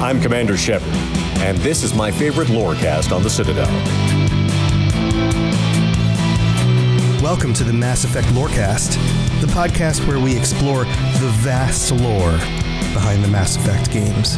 I'm Commander Shepard, and this is my favorite lorecast on the Citadel. Welcome to the Mass Effect Lorecast, the podcast where we explore the vast lore behind the Mass Effect games.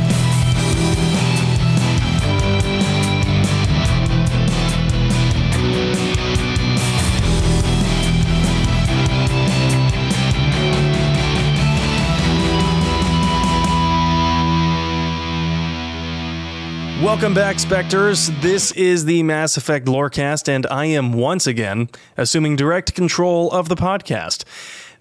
Welcome back, Spectres. This is the Mass Effect Lorecast, and I am once again assuming direct control of the podcast.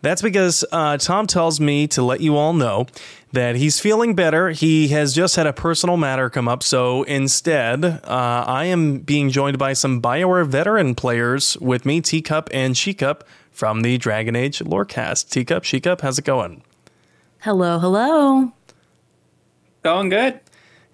That's because uh, Tom tells me to let you all know that he's feeling better. He has just had a personal matter come up, so instead, uh, I am being joined by some BioWare veteran players with me, Teacup and Shekup from the Dragon Age Lorecast. Teacup, Shekup, how's it going? Hello, hello. Going good.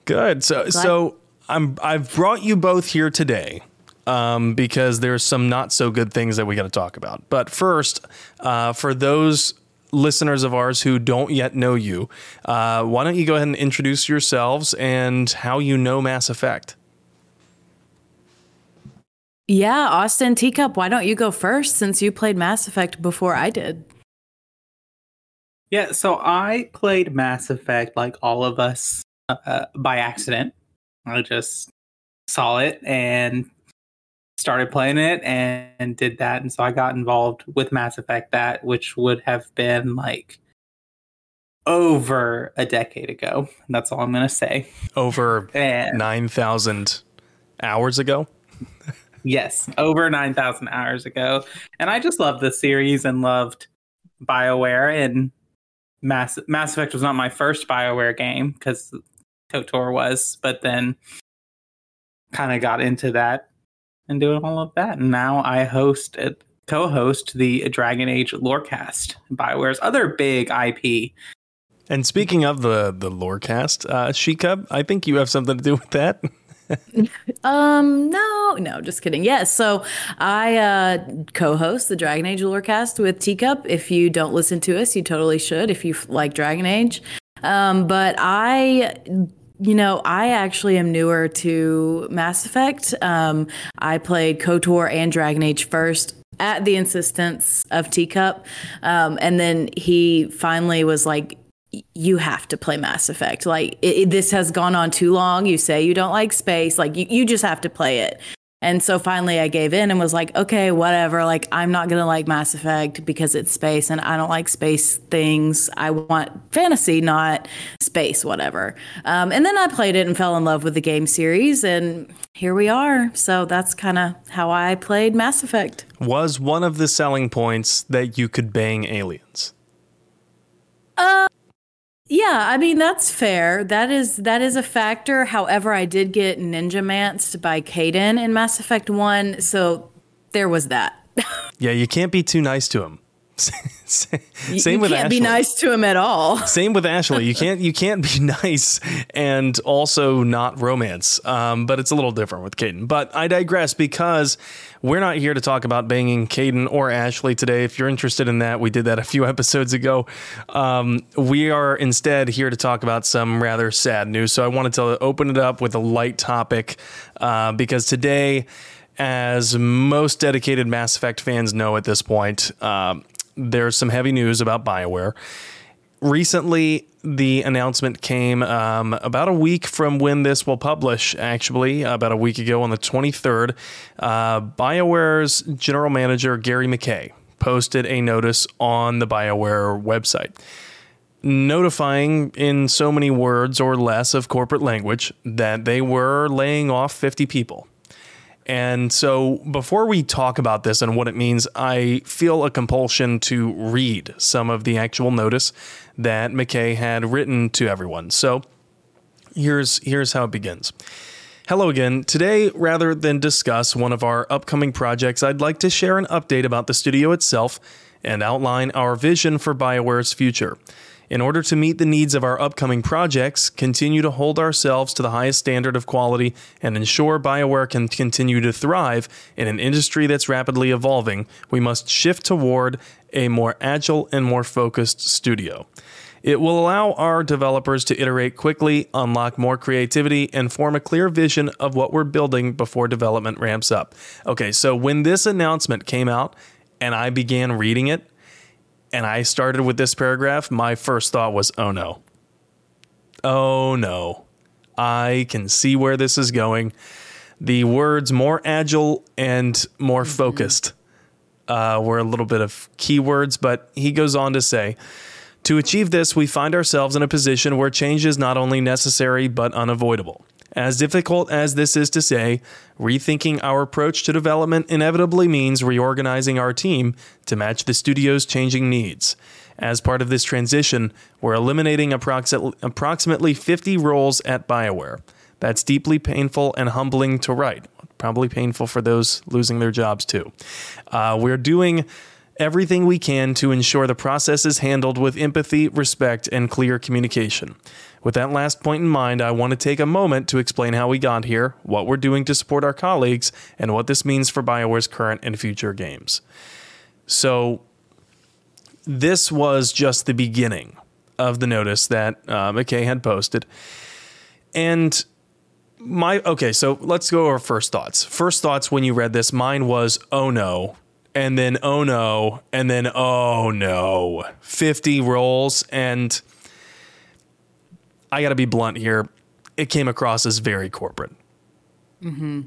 Good. So so I'm I've brought you both here today. Um, because there's some not so good things that we got to talk about. But first, uh, for those listeners of ours who don't yet know you, uh, why don't you go ahead and introduce yourselves and how you know Mass Effect? Yeah, Austin Teacup, why don't you go first since you played Mass Effect before I did? Yeah, so I played Mass Effect like all of us uh, by accident. I just saw it and started playing it and, and did that. And so I got involved with Mass Effect that, which would have been like over a decade ago. That's all I'm going to say. Over 9,000 hours ago? yes, over 9,000 hours ago. And I just loved the series and loved BioWare. And Mass, Mass Effect was not my first BioWare game because KOTOR was, but then kind of got into that and doing all of that. And now I host, uh, co-host the Dragon Age Lorecast, BioWare's other big IP. And speaking of the the Lorecast, uh, Shekup, I think you have something to do with that. Um, no, no, just kidding. Yes, so I uh, co-host the Dragon Age Lorecast with Teacup. If you don't listen to us, you totally should. If you f- like Dragon Age, um, but I. You know, I actually am newer to Mass Effect. Um, I played KOTOR and Dragon Age first at the insistence of Teacup. Um, and then he finally was like, you have to play Mass Effect. Like it, it- this has gone on too long. You say you don't like space. Like you, you just have to play it. And so finally I gave in and was like, okay, whatever. Like I'm not going to like Mass Effect because it's space and I don't like space things. I want fantasy, not space, whatever. Um, and then I played it and fell in love with the game series and here we are. So that's kind of how I played Mass Effect. Was one of the selling points that you could bang aliens? Yeah, I mean that's fair. That is that is a factor. However, I did get ninja manced by Kaidan in Mass Effect 1, so there was that. Yeah, you can't be too nice to him. Same with Ashley. you with can't Ashley. be nice to him at all. Same with Ashley. You can't you can't be nice and also not romance. Um, but it's a little different with Kaidan. But I digress because we're not here to talk about banging Kaidan or Ashley today. If you're interested in that, we did that a few episodes ago. Um, we are instead here to talk about some rather sad news. So I wanted to open it up with a light topic uh, because today, as most dedicated Mass Effect fans know at this point, um, there's some heavy news about BioWare. Recently the announcement came um, about a week from when this will publish actually about a week ago on the 23rd uh, bioware's general manager gary mckay posted a notice on the bioware website notifying in so many words or less of corporate language that they were laying off 50 people And so, before we talk about this and what it means, I feel a compulsion to read some of the actual notice that McKay had written to everyone. So, here's here's how it begins. Hello again. Today, rather than discuss one of our upcoming projects, I'd like to share an update about the studio itself and outline our vision for BioWare's future. In order to meet the needs of our upcoming projects, continue to hold ourselves to the highest standard of quality, and ensure BioWare can continue to thrive in an industry that's rapidly evolving, we must shift toward a more agile and more focused studio. It will allow our developers to iterate quickly, unlock more creativity, and form a clear vision of what we're building before development ramps up. Okay, so when this announcement came out and I began reading it, and I started with this paragraph, my first thought was, oh no. Oh no. I can see where this is going. The words more agile and more focused uh, were a little bit of keywords, but he goes on to say, to achieve this, we find ourselves in a position where change is not only necessary but unavoidable. As difficult as this is to say, rethinking our approach to development inevitably means reorganizing our team to match the studio's changing needs. As part of this transition, we're eliminating approximately 50 roles at BioWare. That's deeply painful and humbling to write. Probably painful for those losing their jobs too. Uh, we're doing everything we can to ensure the process is handled with empathy, respect, and clear communication. With that last point in mind, I want to take a moment to explain how we got here, what we're doing to support our colleagues, and what this means for BioWare's current and future games. So, this was just the beginning of the notice that uh, McKay had posted. And my, okay, so let's go over first thoughts. First thoughts when you read this, mine was, oh no, and then oh no, and then oh no, 50 rolls. And I got to be blunt here. It came across as very corporate. Mm-hmm.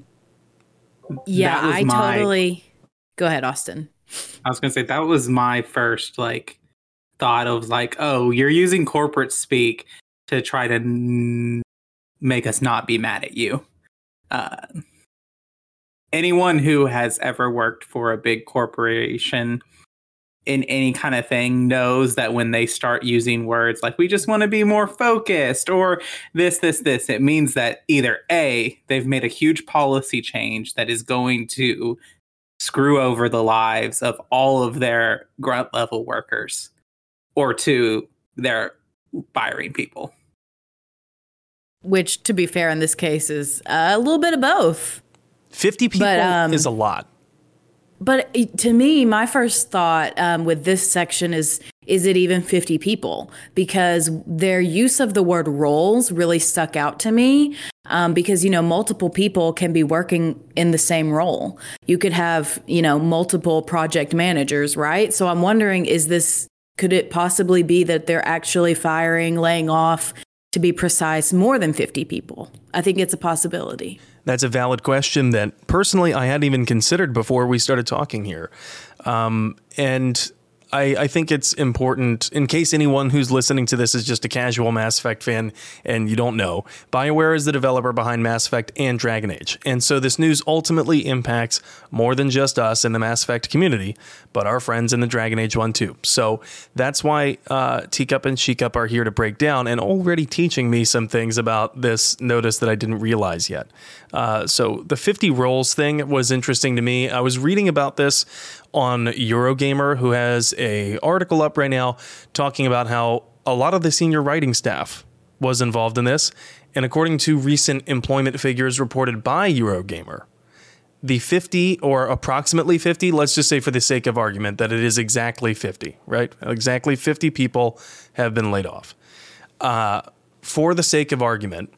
Yeah, I my, totally. Go ahead, Austin. I was going to say that was my first like thought of like, oh, you're using corporate speak to try to n- make us not be mad at you. Uh, anyone who has ever worked for a big corporation in any kind of thing knows that when they start using words like we just want to be more focused or this this this it means that either a they've made a huge policy change that is going to screw over the lives of all of their grunt level workers or two they're firing people. Which to be fair in this case is a little bit of both 50 people but, um, is a lot. But to me, my first thought um, with this section is is it even 50 people? Because their use of the word roles really stuck out to me. Um, because, you know, multiple people can be working in the same role. You could have, you know, multiple project managers, right? So I'm wondering is this, could it possibly be that they're actually firing, laying off, to be precise, more than 50 people? I think it's a possibility. That's a valid question that personally I hadn't even considered before we started talking here. Um, and I, I, think it's important in case anyone who's listening to this is just a casual Mass Effect fan and you don't know. BioWare is the developer behind Mass Effect and Dragon Age. And so this news ultimately impacts more than just us in the Mass Effect community, but our friends in the Dragon Age one too. So that's why uh, Teacup and Shekup are here to break down and already teaching me some things about this notice that I didn't realize yet. Uh, so the 50 roles thing was interesting to me. I was reading about this on Eurogamer, who has a article up right now talking about how a lot of the senior writing staff was involved in this. And according to recent employment figures reported by Eurogamer, the 50 or approximately 50, let's just say for the sake of argument that it is exactly 50, right? Exactly 50 people have been laid off. Uh, for the sake of argument,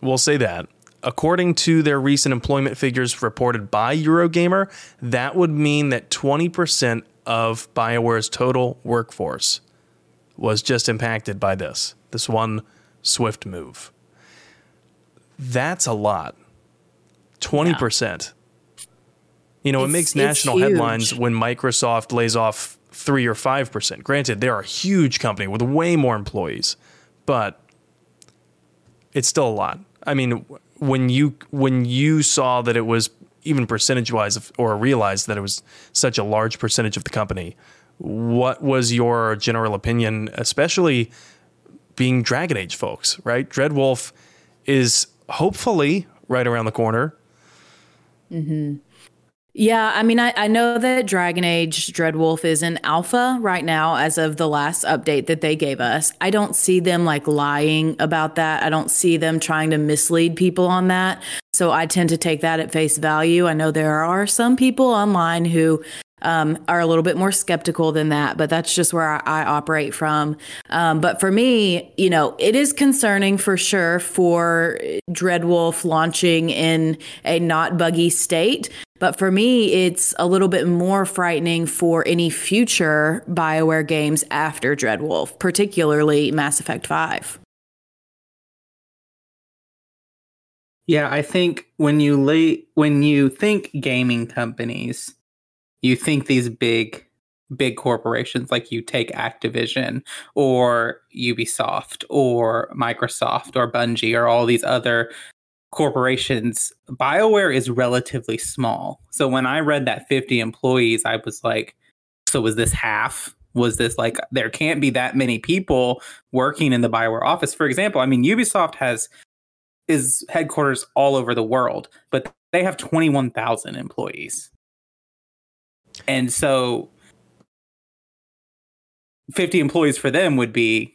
we'll say that according to their recent employment figures reported by Eurogamer, that would mean that 20% of BioWare's total workforce was just impacted by this, this one swift move. That's a lot. 20%. Yeah. You know, it's, it makes national huge. headlines when Microsoft lays off 3 or 5%. Granted, they're a huge company with way more employees, but it's still a lot. I mean, when you when you saw that it was even percentage wise, or realized that it was such a large percentage of the company. What was your general opinion, especially being Dragon Age folks, right? Dreadwolf is hopefully right around the corner. Mm-hmm. Yeah, I mean, I, I know that Dragon Age Dreadwolf is in alpha right now as of the last update that they gave us. I don't see them like lying about that. I don't see them trying to mislead people on that. So I tend to take that at face value. I know there are some people online who um, are a little bit more skeptical than that, but that's just where I, I operate from. Um, but for me, you know, it is concerning for sure for Dreadwolf launching in a not buggy state. But for me, it's a little bit more frightening for any future BioWare games after Dreadwolf, particularly Mass Effect 5. Yeah, I think when you lay when you think gaming companies, you think these big big corporations like you take Activision or Ubisoft or Microsoft or Bungie or all these other corporations, BioWare is relatively small. So when I read that 50 employees, I was like, so was this half? Was this like there can't be that many people working in the BioWare office? For example, I mean Ubisoft has is headquarters all over the world, but they have 21,000 employees. And so 50 employees for them would be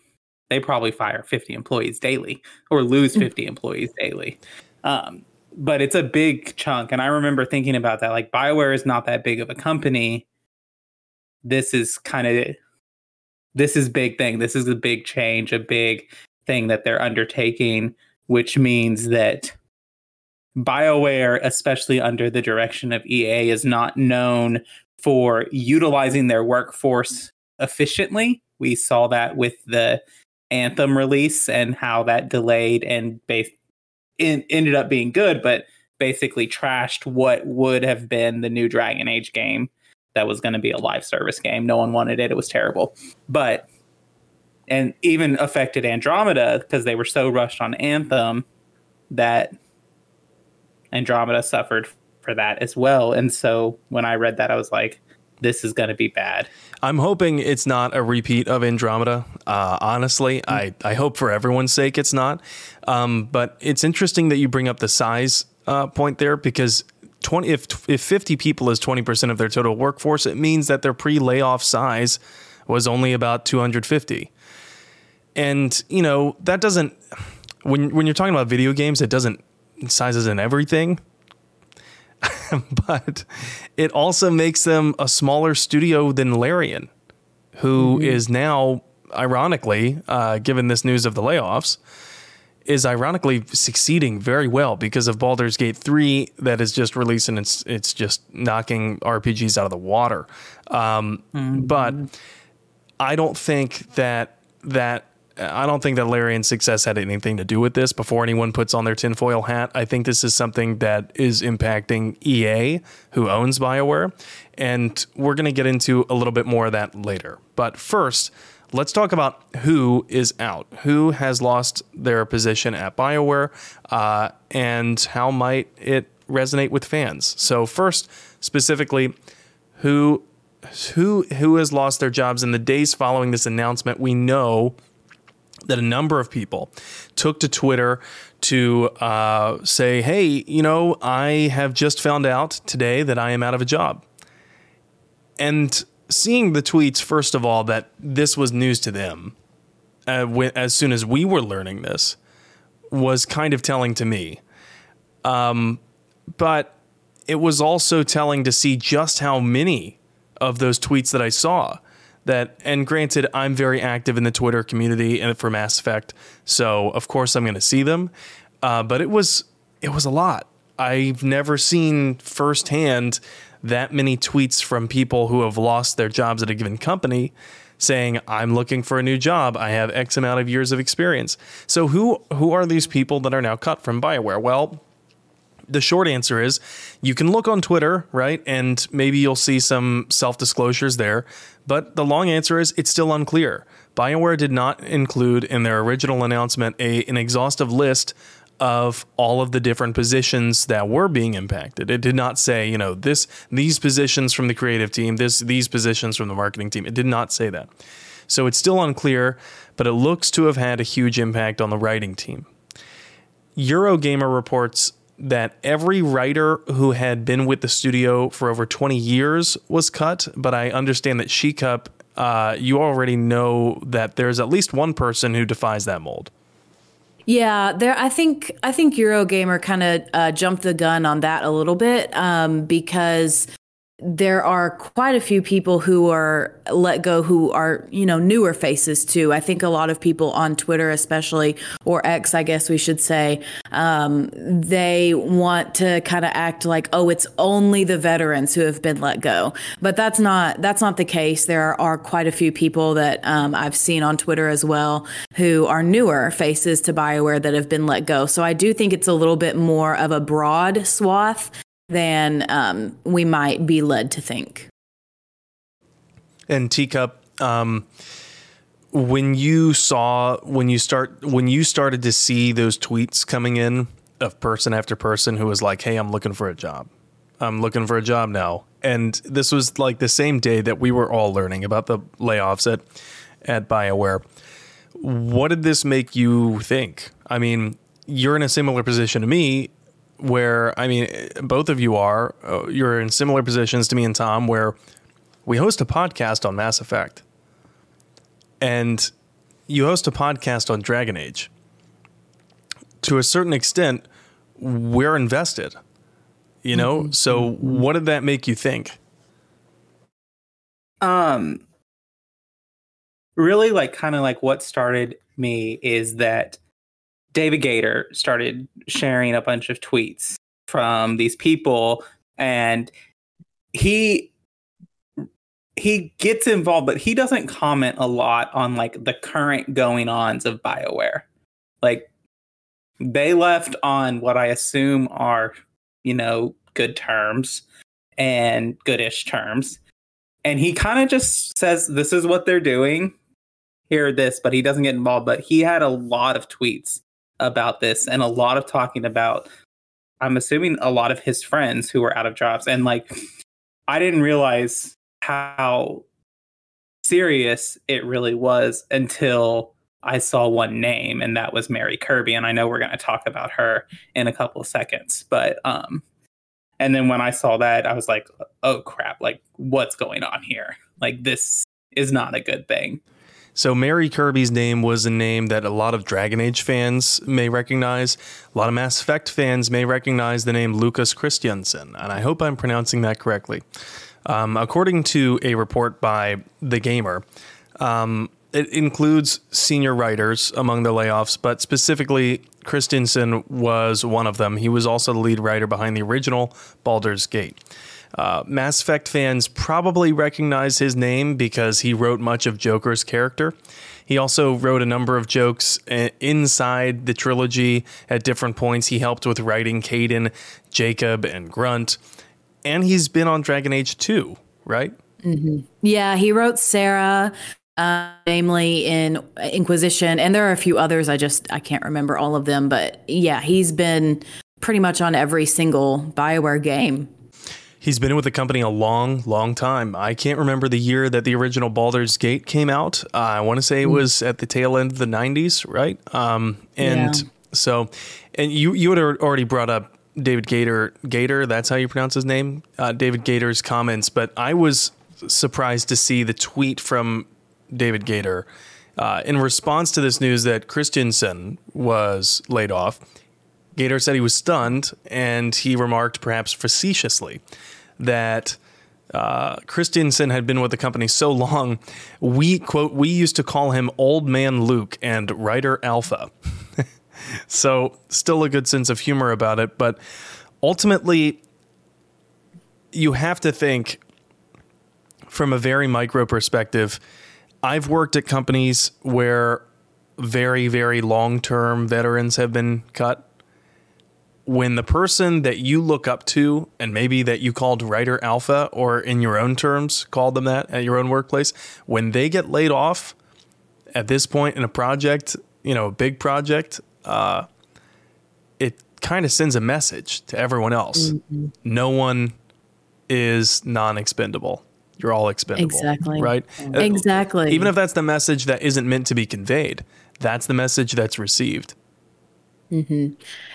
they probably fire 50 employees daily or lose hmm. 50 employees daily. Um, but it's a big chunk. And I remember thinking about that. Like Bioware is not that big of a company. This is kind of this is big thing. This is a big change, a big thing that they're undertaking, which means that BioWare, especially under the direction of EA, is not known for utilizing their workforce efficiently. We saw that with the Anthem release and how that delayed and based in, ended up being good, but basically trashed what would have been the new Dragon Age game that was going to be a live service game. No one wanted it. It was terrible. But and even affected Andromeda because they were so rushed on Anthem that Andromeda suffered for that as well. And so when I read that, I was like, this is going to be bad. I'm hoping it's not a repeat of Andromeda. Uh, honestly, mm-hmm. I, I hope for everyone's sake it's not. Um, but it's interesting that you bring up the size uh, point there because 20 if if 50 people is 20% of their total workforce, it means that their pre-layoff size was only about 250. And you know that doesn't when when you're talking about video games, it doesn't sizes in everything. but it also makes them a smaller studio than Larian, who mm-hmm. is now, ironically, uh, given this news of the layoffs, is ironically succeeding very well because of Baldur's Gate 3 that is just releasing it's it's just knocking RPGs out of the water. Um, mm-hmm. But I don't think that that I don't think that Larian's success had anything to do with this before anyone puts on their tinfoil hat. I think this is something that is impacting EA, who owns BioWare. And we're going to get into a little bit more of that later. But first, let's talk about who is out, who has lost their position at BioWare, uh, and how might it resonate with fans. So, first, specifically, who who who has lost their jobs in the days following this announcement? We know that a number of people took to Twitter to uh, say, hey, you know, I have just found out today that I am out of a job. And seeing the tweets, first of all, that this was news to them uh, as soon as we were learning this was kind of telling to me. Um, but it was also telling to see just how many of those tweets that I saw that and granted i'm very active in the twitter community and for mass effect so of course i'm going to see them. Uh, but it was it was a lot. I've never seen firsthand that many tweets from people who have lost their jobs at a given company saying i'm looking for a new job. I have x amount of years of experience. So who who are these people that are now cut from bioware? Well the short answer is you can look on Twitter, right? And maybe you'll see some self disclosures there. But the long answer is it's still unclear. BioWare did not include in their original announcement a, an exhaustive list of all of the different positions that were being impacted. It did not say, you know, this these positions from the creative team, this these positions from the marketing team. It did not say that. So it's still unclear, but it looks to have had a huge impact on the writing team. Eurogamer reports that every writer who had been with the studio for over 20 years was cut, but I understand that Shikup, uh, you already know that there's at least one person who defies that mold. Yeah, there. I think I think Eurogamer kind of uh, jumped the gun on that a little bit um, because there are quite a few people who are let go who are you know newer faces too. I think a lot of people on twitter especially or x i guess we should say um, they want to kind of act like oh it's only the veterans who have been let go. But that's not that's not the case. There are quite a few people that um, i've seen on twitter as well who are newer faces to bioware that have been let go. So i do think it's a little bit more of a broad swath than um, we might be led to think. And teacup, um, when you saw when you start when you started to see those tweets coming in of person after person who was like, "Hey, I'm looking for a job. I'm looking for a job now." And this was like the same day that we were all learning about the layoffs at at BioWare. What did this make you think? I mean, you're in a similar position to me where I mean, both of you are. Uh, you're in similar positions to me and Tom, where we host a podcast on Mass Effect, and you host a podcast on Dragon Age. To a certain extent, we're invested. You know, mm-hmm. so what did that make you think? Um, really, like, kind of like what started me is that David Gator started sharing a bunch of tweets from these people and he he gets involved but he doesn't comment a lot on like the current going ons of BioWare. Like they left on what I assume are, you know, good terms and goodish terms. And he kind of just says this is what they're doing. Hear this, but he doesn't get involved. But he had a lot of tweets about this and a lot of talking about I'm assuming a lot of his friends who were out of jobs. And like I didn't realize how serious it really was until I saw one name and that was Mary Kirby. And I know we're going to talk about her in a couple of seconds but um and then when I saw that I was like oh crap. Like what's going on here? Like this is not a good thing so Mary Kirby's name was a name that a lot of Dragon Age fans may recognize. A lot of Mass Effect fans may recognize the name Lukas Kristjanson, and I hope I'm pronouncing that correctly. Um, according to a report by The Gamer, um, it includes senior writers among the layoffs, but specifically, Kristjanson was one of them. He was also the lead writer behind the original Baldur's Gate. Uh, Mass Effect fans probably recognize his name because he wrote much of Joker's character. He also wrote a number of jokes uh, inside the trilogy at different points. He helped with writing Kaidan, Jacob, and Grunt. And he's been on Dragon Age 2, right? Mm-hmm. Yeah, he wrote Sera, uh, namely in Inquisition, and there are a few others. I just I can't remember all of them, but yeah, he's been pretty much on every single Bioware game. He's been with the company a long, long time. I can't remember the year that the original Baldur's Gate came out. Uh, I want to say it hmm. was at the tail end of the 90s, right? Um, and yeah. so, and you you had already brought up David Gator, Gaider, that's how you pronounce his name. Uh, David Gator's comments, but I was surprised to see the tweet from David Gator. uh, in response to this news that Kristjanson was laid off. Gaider said he was stunned, and he remarked, perhaps facetiously, that uh, Kristjanson had been with the company so long, we quote we used to call him Old Man Luke and Writer Alpha. so still a good sense of humor about it, but ultimately, you have to think from a very micro perspective. I've worked at companies where very very long term veterans have been cut when the person that you look up to, and maybe that you called writer alpha, or in your own terms called them that at your own workplace, when they get laid off at this point in a project, you know, a big project, uh, it kind of sends a message to everyone else. No one is non-expendable. You're all expendable. Exactly. Right? Exactly. Even if that's the message that isn't meant to be conveyed, that's the message that's received.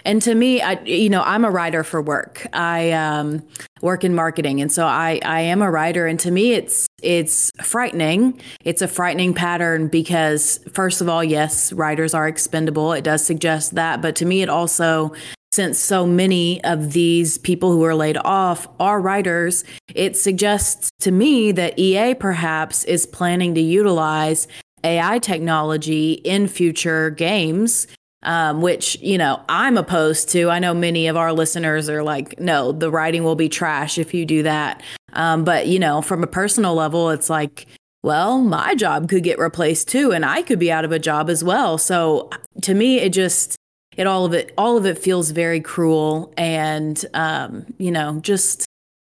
And to me, I you know, I'm a writer for work. I um, work in marketing, and so I I am a writer. And to me, it's it's frightening. It's a frightening pattern because first of all, yes, writers are expendable. It does suggest that, but to me, it also since so many of these people who are laid off are writers, it suggests to me that EA perhaps is planning to utilize AI technology in future games um, which you know I'm opposed to. I know many of our listeners are like, no, the writing will be trash if you do that. Um, but you know, from a personal level, it's like, well, my job could get replaced too, and I could be out of a job as well. So to me, it just it all of it all of it feels very cruel and um, you know just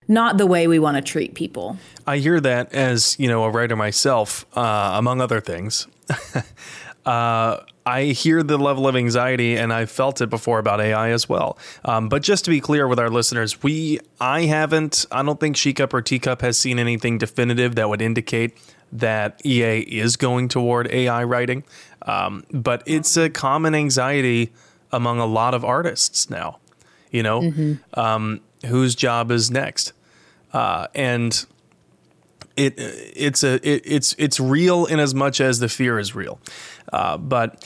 not the way we want to treat people. I hear that as you know a writer myself, uh, among other things. uh, I hear the level of anxiety, and I've felt it before about AI as well. Um, but just to be clear with our listeners, we I haven't. I don't think She Cup or Teacup has seen anything definitive that would indicate that EA is going toward AI writing. Um, but it's a common anxiety among a lot of artists now. You know, um, whose job is next, uh, and it it's a it, it's it's real in as much as the fear is real. Uh, but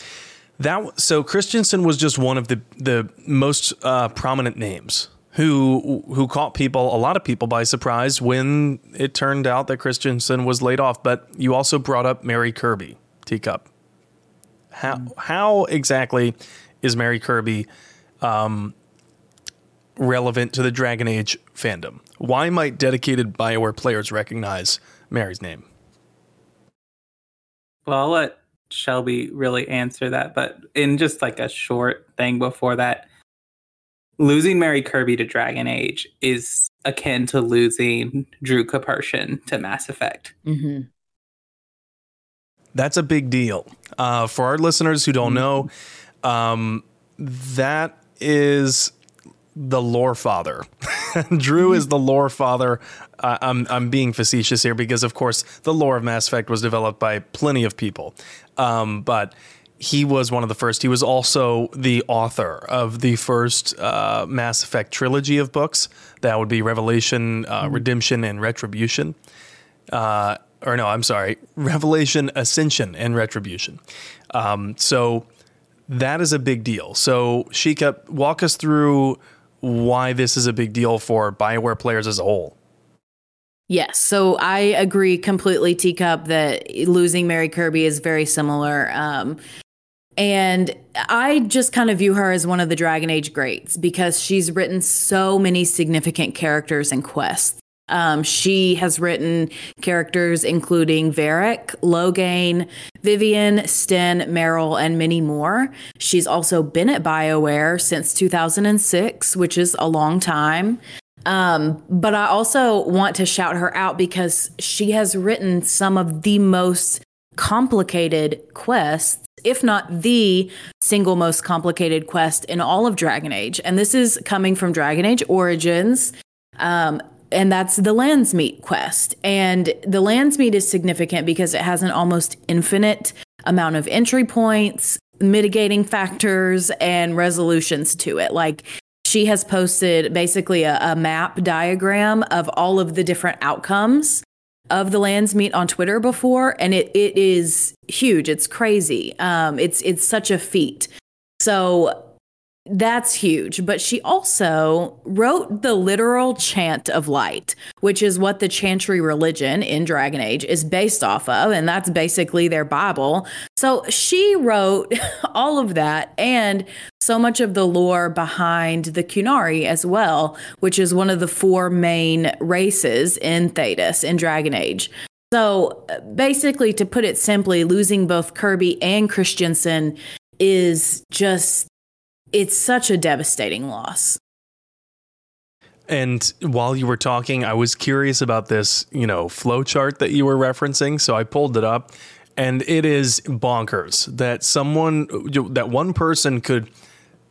that so Kristjanson was just one of the the most uh, prominent names who who caught people a lot of people by surprise when it turned out that Kristjanson was laid off. But you also brought up Mary Kirby, Teacup. How how exactly is Mary Kirby um, relevant to the Dragon Age fandom? Why might dedicated Bioware players recognize Mary's name? Well, I'll let Shelby really answer that, but in just like a short thing before that, losing Mary Kirby to Dragon Age is akin to losing Drew Karpyshyn to Mass Effect. Mm-hmm. That's a big deal. Uh, for our listeners who don't know, um, that is the lore father. Drew is the lore father. Uh, I'm I'm being facetious here because, of course, the lore of Mass Effect was developed by plenty of people, um, but he was one of the first. He was also the author of the first uh, Mass Effect trilogy of books. That would be Revelation, uh, Redemption, and Retribution. Uh, or no, I'm sorry, Revelation, Ascension, and Retribution. Um, so that is a big deal. So, Sheikah, walk us through why this is a big deal for Bioware players as a whole. Yes, so I agree completely, Teacup, that losing Mary Kirby is very similar. Um, and I just kind of view her as one of the Dragon Age greats because she's written so many significant characters and quests. Um, she has written characters including Varric, Loghain, Vivienne, Sten, Merrill, and many more. She's also been at BioWare since 2006, which is a long time. Um, but I also want to shout her out because she has written some of the most complicated quests, if not the single most complicated quest in all of Dragon Age. And this is coming from Dragon Age Origins. Um, and that's the Landsmeet quest. And the Landsmeet is significant because it has an almost infinite amount of entry points, mitigating factors, and resolutions to it. Like she has posted basically a, a map diagram of all of the different outcomes of the lands meet on Twitter before, and it it is huge. It's crazy. Um, it's it's such a feat. So that's huge. But she also wrote the literal chant of light, which is what the Chantry religion in Dragon Age is based off of. And that's basically their Bible. So she wrote all of that and so much of the lore behind the Qunari as well, which is one of the four main races in Thedas in Dragon Age. So basically, to put it simply, losing both Kirby and Kristjanson is just it's such a devastating loss. And while you were talking, I was curious about this, you know, flow chart that you were referencing. So I pulled it up, and it is bonkers that someone, that one person could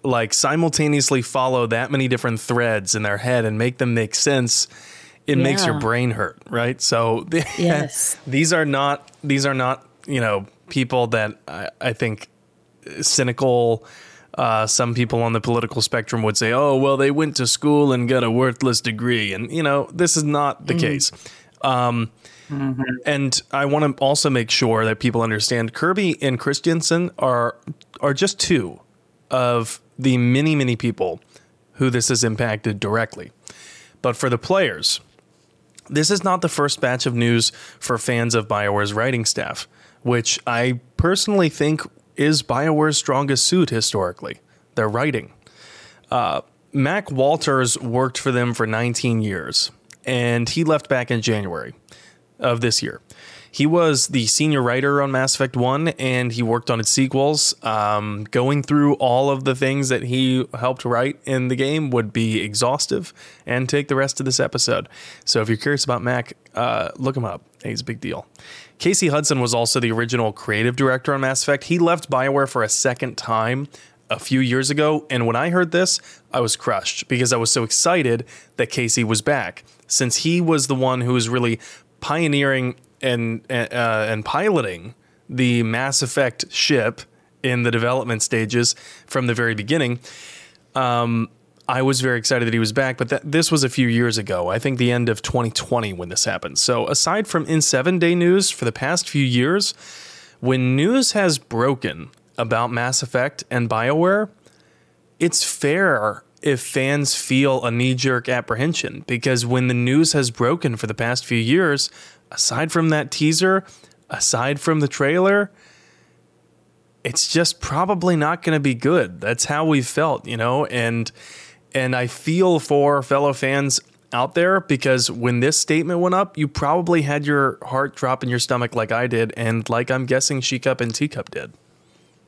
like simultaneously follow that many different threads in their head and make them make sense, it makes your brain hurt, right? So Yes. these are not these are not you know people that I, I think cynical. Uh, some people on the political spectrum would say, "Oh, well, they went to school and got a worthless degree," and you know this is not the case. Um, And I want to also make sure that people understand Kirby and Kristjanson are are just two of the many many people who this has impacted directly. But for the players, this is not the first batch of news for fans of BioWare's writing staff, which I personally think is BioWare's strongest suit historically their writing. Uh, Mac Walters worked for them for 19 years, and he left back in January of this year. He was the senior writer on Mass Effect 1 and he worked on its sequels. Um, going through all of the things that he helped write in the game would be exhaustive and take the rest of this episode. So if you're curious about Mac, uh, look him up. He's a big deal. Casey Hudson was also the original creative director on Mass Effect. He left BioWare for a second time a few years ago. And when I heard this, I was crushed because I was so excited that Casey was back, since he was the one who was really pioneering and uh, and piloting the Mass Effect ship in the development stages from the very beginning. Um, I was very excited that he was back, but that, this was a few years ago. I think the end of 2020 when this happened. So aside from N7 Day news for the past few years, when news has broken about Mass Effect and BioWare, it's fair if fans feel a knee jerk apprehension because when the news has broken for the past few years, aside from that teaser, aside from the trailer, it's just probably not going to be good. That's how we felt, you know, and and I feel for fellow fans out there because when this statement went up, you probably had your heart drop in your stomach like I did, and like I'm guessing She Cup and Teacup did.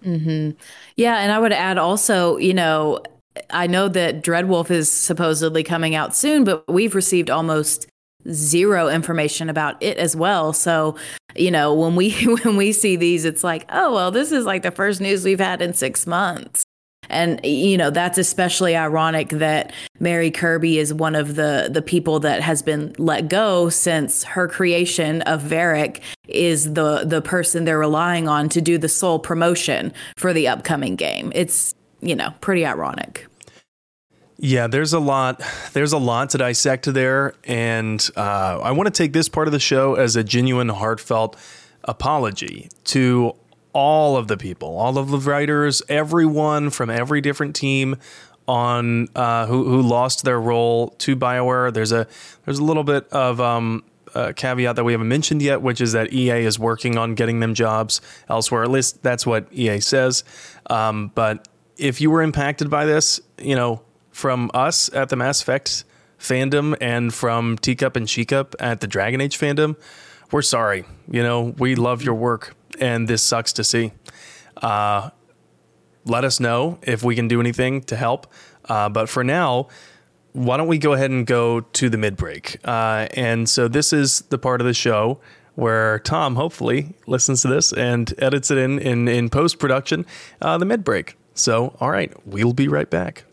Hmm. Yeah, and I would add also, you know, I know that Dreadwolf is supposedly coming out soon, but we've received almost zero information about it as well. So, you know, when we when we see these, it's like, oh well, this is like the first news we've had in six months. And you know that's especially ironic that Mary Kirby is one of the the people that has been let go since her creation of Varric is the the person they're relying on to do the sole promotion for the upcoming game. It's you know pretty ironic. Yeah, there's a lot. There's a lot to dissect there, and uh, I want to take this part of the show as a genuine, heartfelt apology to all of the people, all of the writers, everyone from every different team on uh, who who lost their role to Bioware. There's a there's a little bit of um, a caveat that we haven't mentioned yet, which is that EA is working on getting them jobs elsewhere. At least that's what EA says. Um, but if you were impacted by this, you know, from us at the Mass Effect fandom and from Teacup and Shecup at the Dragon Age fandom, we're sorry. You know, we love your work, and this sucks to see. Uh, let us know if we can do anything to help. Uh, but for now, why don't we go ahead and go to the mid break? Uh, and so this is the part of the show where Tom hopefully listens to this and edits it in in, in post production, uh, the mid break. So, all right, we'll be right back.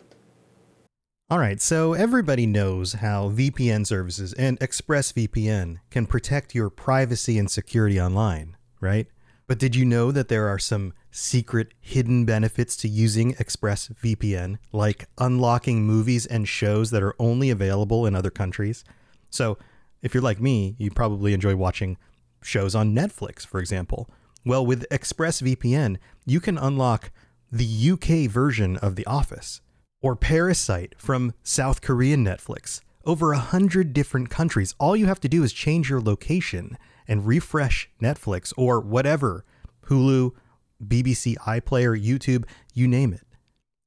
All right, so everybody knows how VPN services and ExpressVPN can protect your privacy and security online, right? But did you know that there are some secret hidden benefits to using ExpressVPN, like unlocking movies and shows that are only available in other countries? So, if you're like me, you probably enjoy watching shows on Netflix, for example. Well, with ExpressVPN, you can unlock the UK version of The Office or Parasite from South Korean Netflix. Over a hundred different countries. All you have to do is change your location and refresh Netflix or whatever Hulu, BBC iPlayer, YouTube, you name it.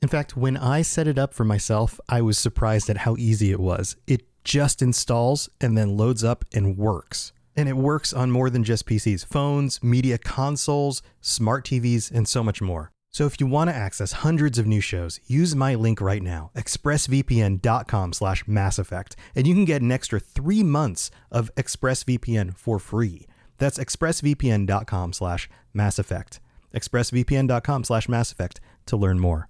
In fact, when I set it up for myself, I was surprised at how easy it was. It just installs and then loads up and works. And it works on more than just PCs, phones, media consoles, smart TVs, and so much more. So if you want to access hundreds of new shows, use my link right now, expressvpn.com slash Mass Effect, and you can get an extra three months of ExpressVPN for free. That's expressvpn.com slash Mass Effect. expressvpn.com slash Mass Effect to learn more.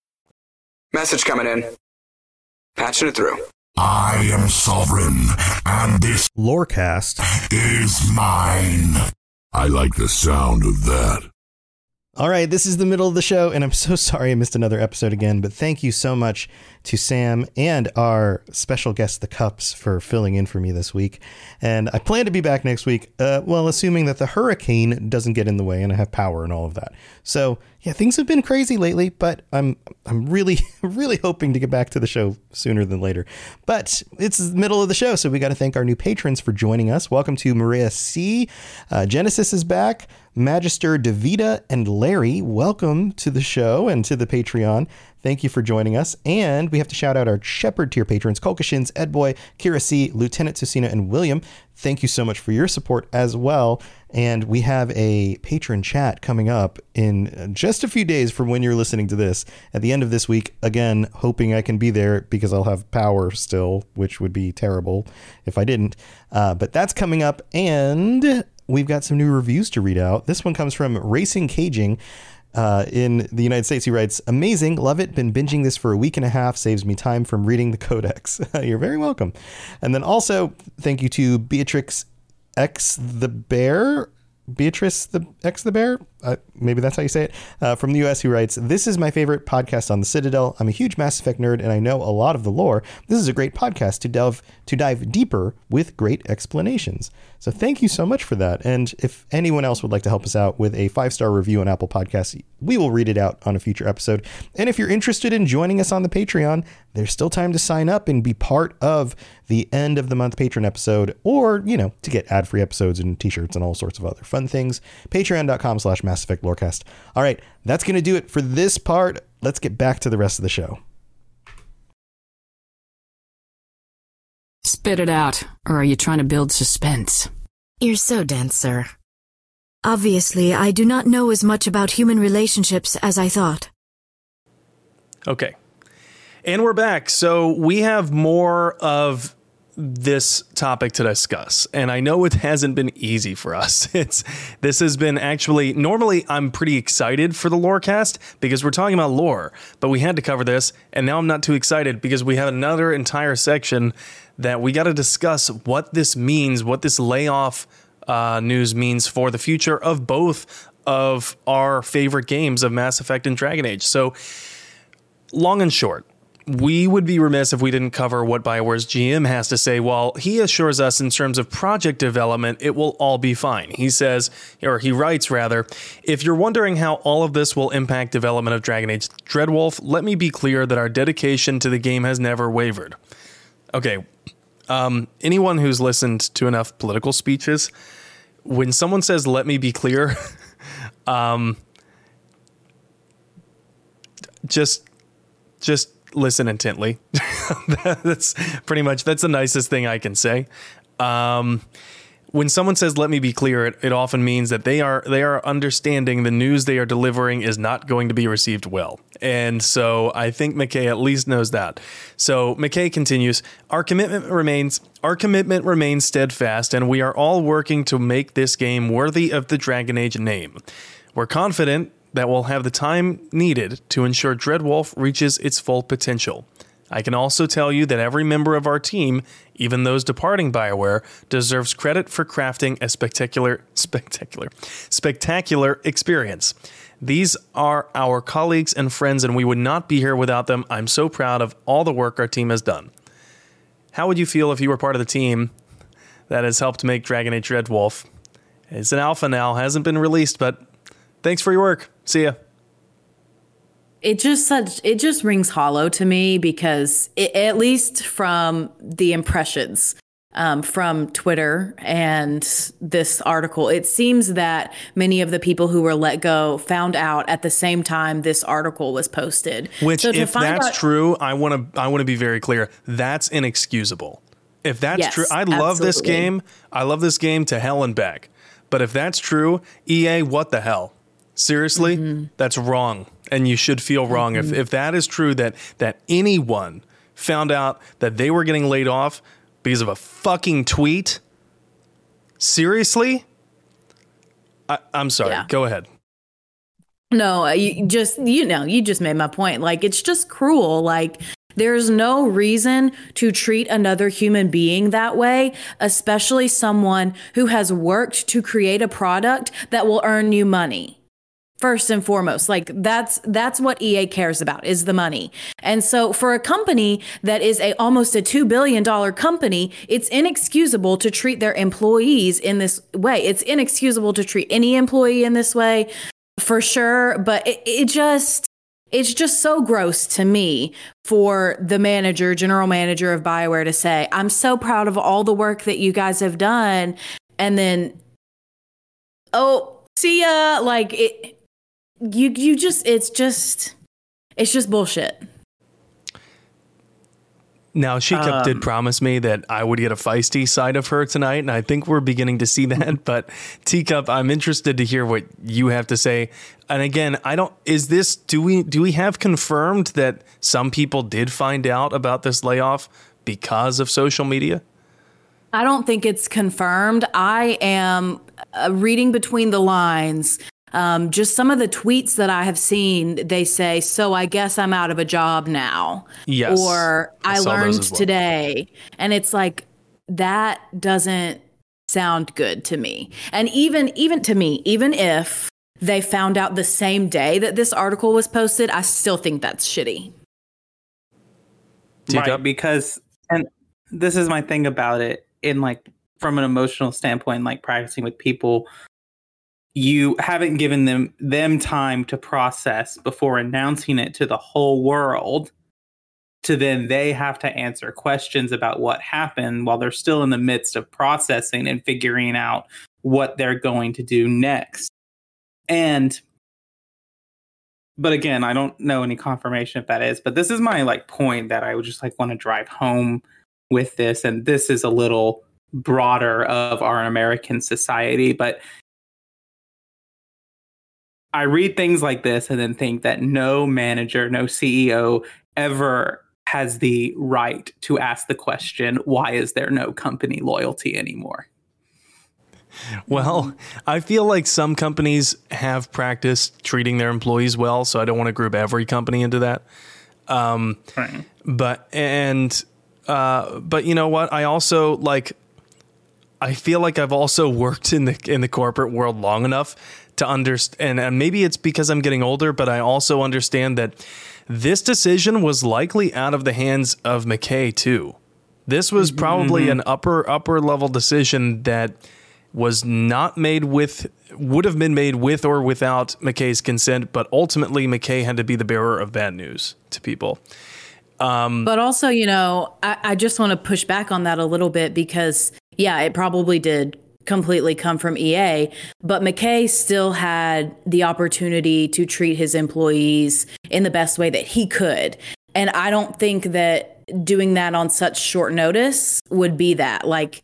Message coming in. Patching it through. I am sovereign, and this Lorecast. is mine. I like the sound of that. All right, this is the middle of the show, and I'm so sorry I missed another episode again, but thank you so much to Sam and our special guest, The Cups, for filling in for me this week. And I plan to be back next week, uh, well, assuming that the hurricane doesn't get in the way and I have power and all of that. So, yeah, things have been crazy lately, but I'm I'm really really hoping to get back to the show sooner than later. But it's the middle of the show, so we got to thank our new patrons for joining us. Welcome to Maria C. Uh, Genesis is back. Magister Davida and Larry, welcome to the show and to the Patreon. Thank you for joining us. And we have to shout out our Shepard tier patrons, Kolkashins, Edboy, Kira C, Lieutenant Susina, and William. Thank you so much for your support as well. And we have a patron chat coming up in just a few days from when you're listening to this. At the end of this week, again, hoping I can be there because I'll have power still, which would be terrible if I didn't. Uh, but that's coming up. And we've got some new reviews to read out. This one comes from Racing Caging. Uh, in the United States, he writes, Amazing, love it, been binging this for a week and a half, saves me time from reading the codex. You're very welcome. And then also, thank you to Beatrix X the Bear. Beatrice the X the Bear, uh, maybe that's how you say it, uh, from the US, who writes, This is my favorite podcast on the Citadel. I'm a huge Mass Effect nerd and I know a lot of the lore. This is a great podcast to delve to dive deeper with great explanations. So thank you so much for that. And if anyone else would like to help us out with a five star review on Apple Podcasts, we will read it out on a future episode. And if you're interested in joining us on the Patreon, there's still time to sign up and be part of the end of the month patron episode, or you know, to get ad free episodes and t-shirts and all sorts of other fun things. Patreon.com slash Mass Effect Lorecast. All right, that's gonna do it for this part. Let's get back to the rest of the show. Spit it out, or are you trying to build suspense? You're so dense, sir. Obviously, I do not know as much about human relationships as I thought. Okay. And we're back. So we have more of this topic to discuss. And I know it hasn't been easy for us. It's this has been actually normally I'm pretty excited for the lorecast because we're talking about lore, but we had to cover this and now I'm not too excited because we have another entire section that we got to discuss what this means, what this layoff uh, news means for the future of both of our favorite games of Mass Effect and Dragon Age. So long and short, we would be remiss if we didn't cover what BioWare's GM has to say. While he assures us in terms of project development, it will all be fine. He says, or he writes rather, if you're wondering how all of this will impact development of Dragon Age Dreadwolf, let me be clear that our dedication to the game has never wavered. Okay, um, anyone who's listened to enough political speeches, when someone says, let me be clear, um, just, just listen intently. that's pretty much that's the nicest thing I can say. Um, when someone says "let me be clear," it, it often means that they are they are understanding the news they are delivering is not going to be received well, and so I think McKay at least knows that. So McKay continues: "Our commitment remains our commitment remains steadfast, and we are all working to make this game worthy of the Dragon Age name. We're confident that will have the time needed to ensure Dreadwolf reaches its full potential. I can also tell you that every member of our team, even those departing BioWare, deserves credit for crafting a spectacular, spectacular, spectacular experience. These are our colleagues and friends, and we would not be here without them. I'm so proud of all the work our team has done. How would you feel if you were part of the team that has helped make Dragon Age Dreadwolf? It's an alpha now, hasn't been released, but thanks for your work. See ya. It just such it just rings hollow to me because it, at least from the impressions um, from Twitter and this article. It seems that many of the people who were let go found out at the same time this article was posted. Which, So if that's out- true, I want to I want to be very clear. That's inexcusable. If that's Yes, true, I love this game. I love this game to hell and back. But if that's true, EA, what the hell? Seriously, Mm-hmm. that's wrong, and you should feel wrong if if that is true. That that anyone found out that they were getting laid off because of a fucking tweet. Seriously, I, I'm sorry. Yeah. Go ahead. No, you just you know, you just made my point. Like it's just cruel. Like there's no reason to treat another human being that way, especially someone who has worked to create a product that will earn you money. First and foremost, like that's that's what EA cares about is the money. And so for a company that is a almost a 2 billion dollar company, it's inexcusable to treat their employees in this way. It's inexcusable to treat any employee in this way for sure but it, it just it's just so gross to me for the manager general manager of bioware to say i'm so proud of all the work that you guys have done and then oh see ya like it you you just it's just it's just bullshit Now, She Cup Um, did promise me that I would get a feisty side of her tonight, and I think we're beginning to see that. But Teacup, I'm interested to hear what you have to say. And again, I don't. Is this do we do we have confirmed that some people did find out about this layoff because of social media? I don't think it's confirmed. I am uh, reading between the lines. Um, just some of the tweets that I have seen, they say, So I guess I'm out of a job now. Yes. Or I I, learned well. today. And it's like, that doesn't sound good to me. And even even to me, even if they found out the same day that this article was posted, I still think that's shitty. right because and this is my thing about it in like from an emotional standpoint like practicing with people you haven't given them them time to process before announcing it to the whole world to then they have to answer questions about what happened while they're still in the midst of processing and figuring out what they're going to do next. And but again i don't know any confirmation if that is but this is my like point that i would just like want to drive home with this and this is a little broader of our american society but i read things like this and then think that no manager no ceo ever has the right to ask the question why is there no company loyalty anymore Well, I feel like some companies have practiced treating their employees well, so I don't want to group every company into that. Um, But and uh, but you know what? I also like. I feel like I've also worked in the in the corporate world long enough to understand, and maybe it's because I'm getting older, but I also understand that this decision was likely out of the hands of McKay too. This was probably Mhm. an upper upper level decision that was not made with would have been made with or without McKay's consent, but ultimately McKay had to be the bearer of bad news to people. Um, But also, you know, I, I just want to push back on that a little bit because, yeah, it probably did completely come from EA, but McKay still had the opportunity to treat his employees in the best way that he could. And I don't think that doing that on such short notice would be that. Like,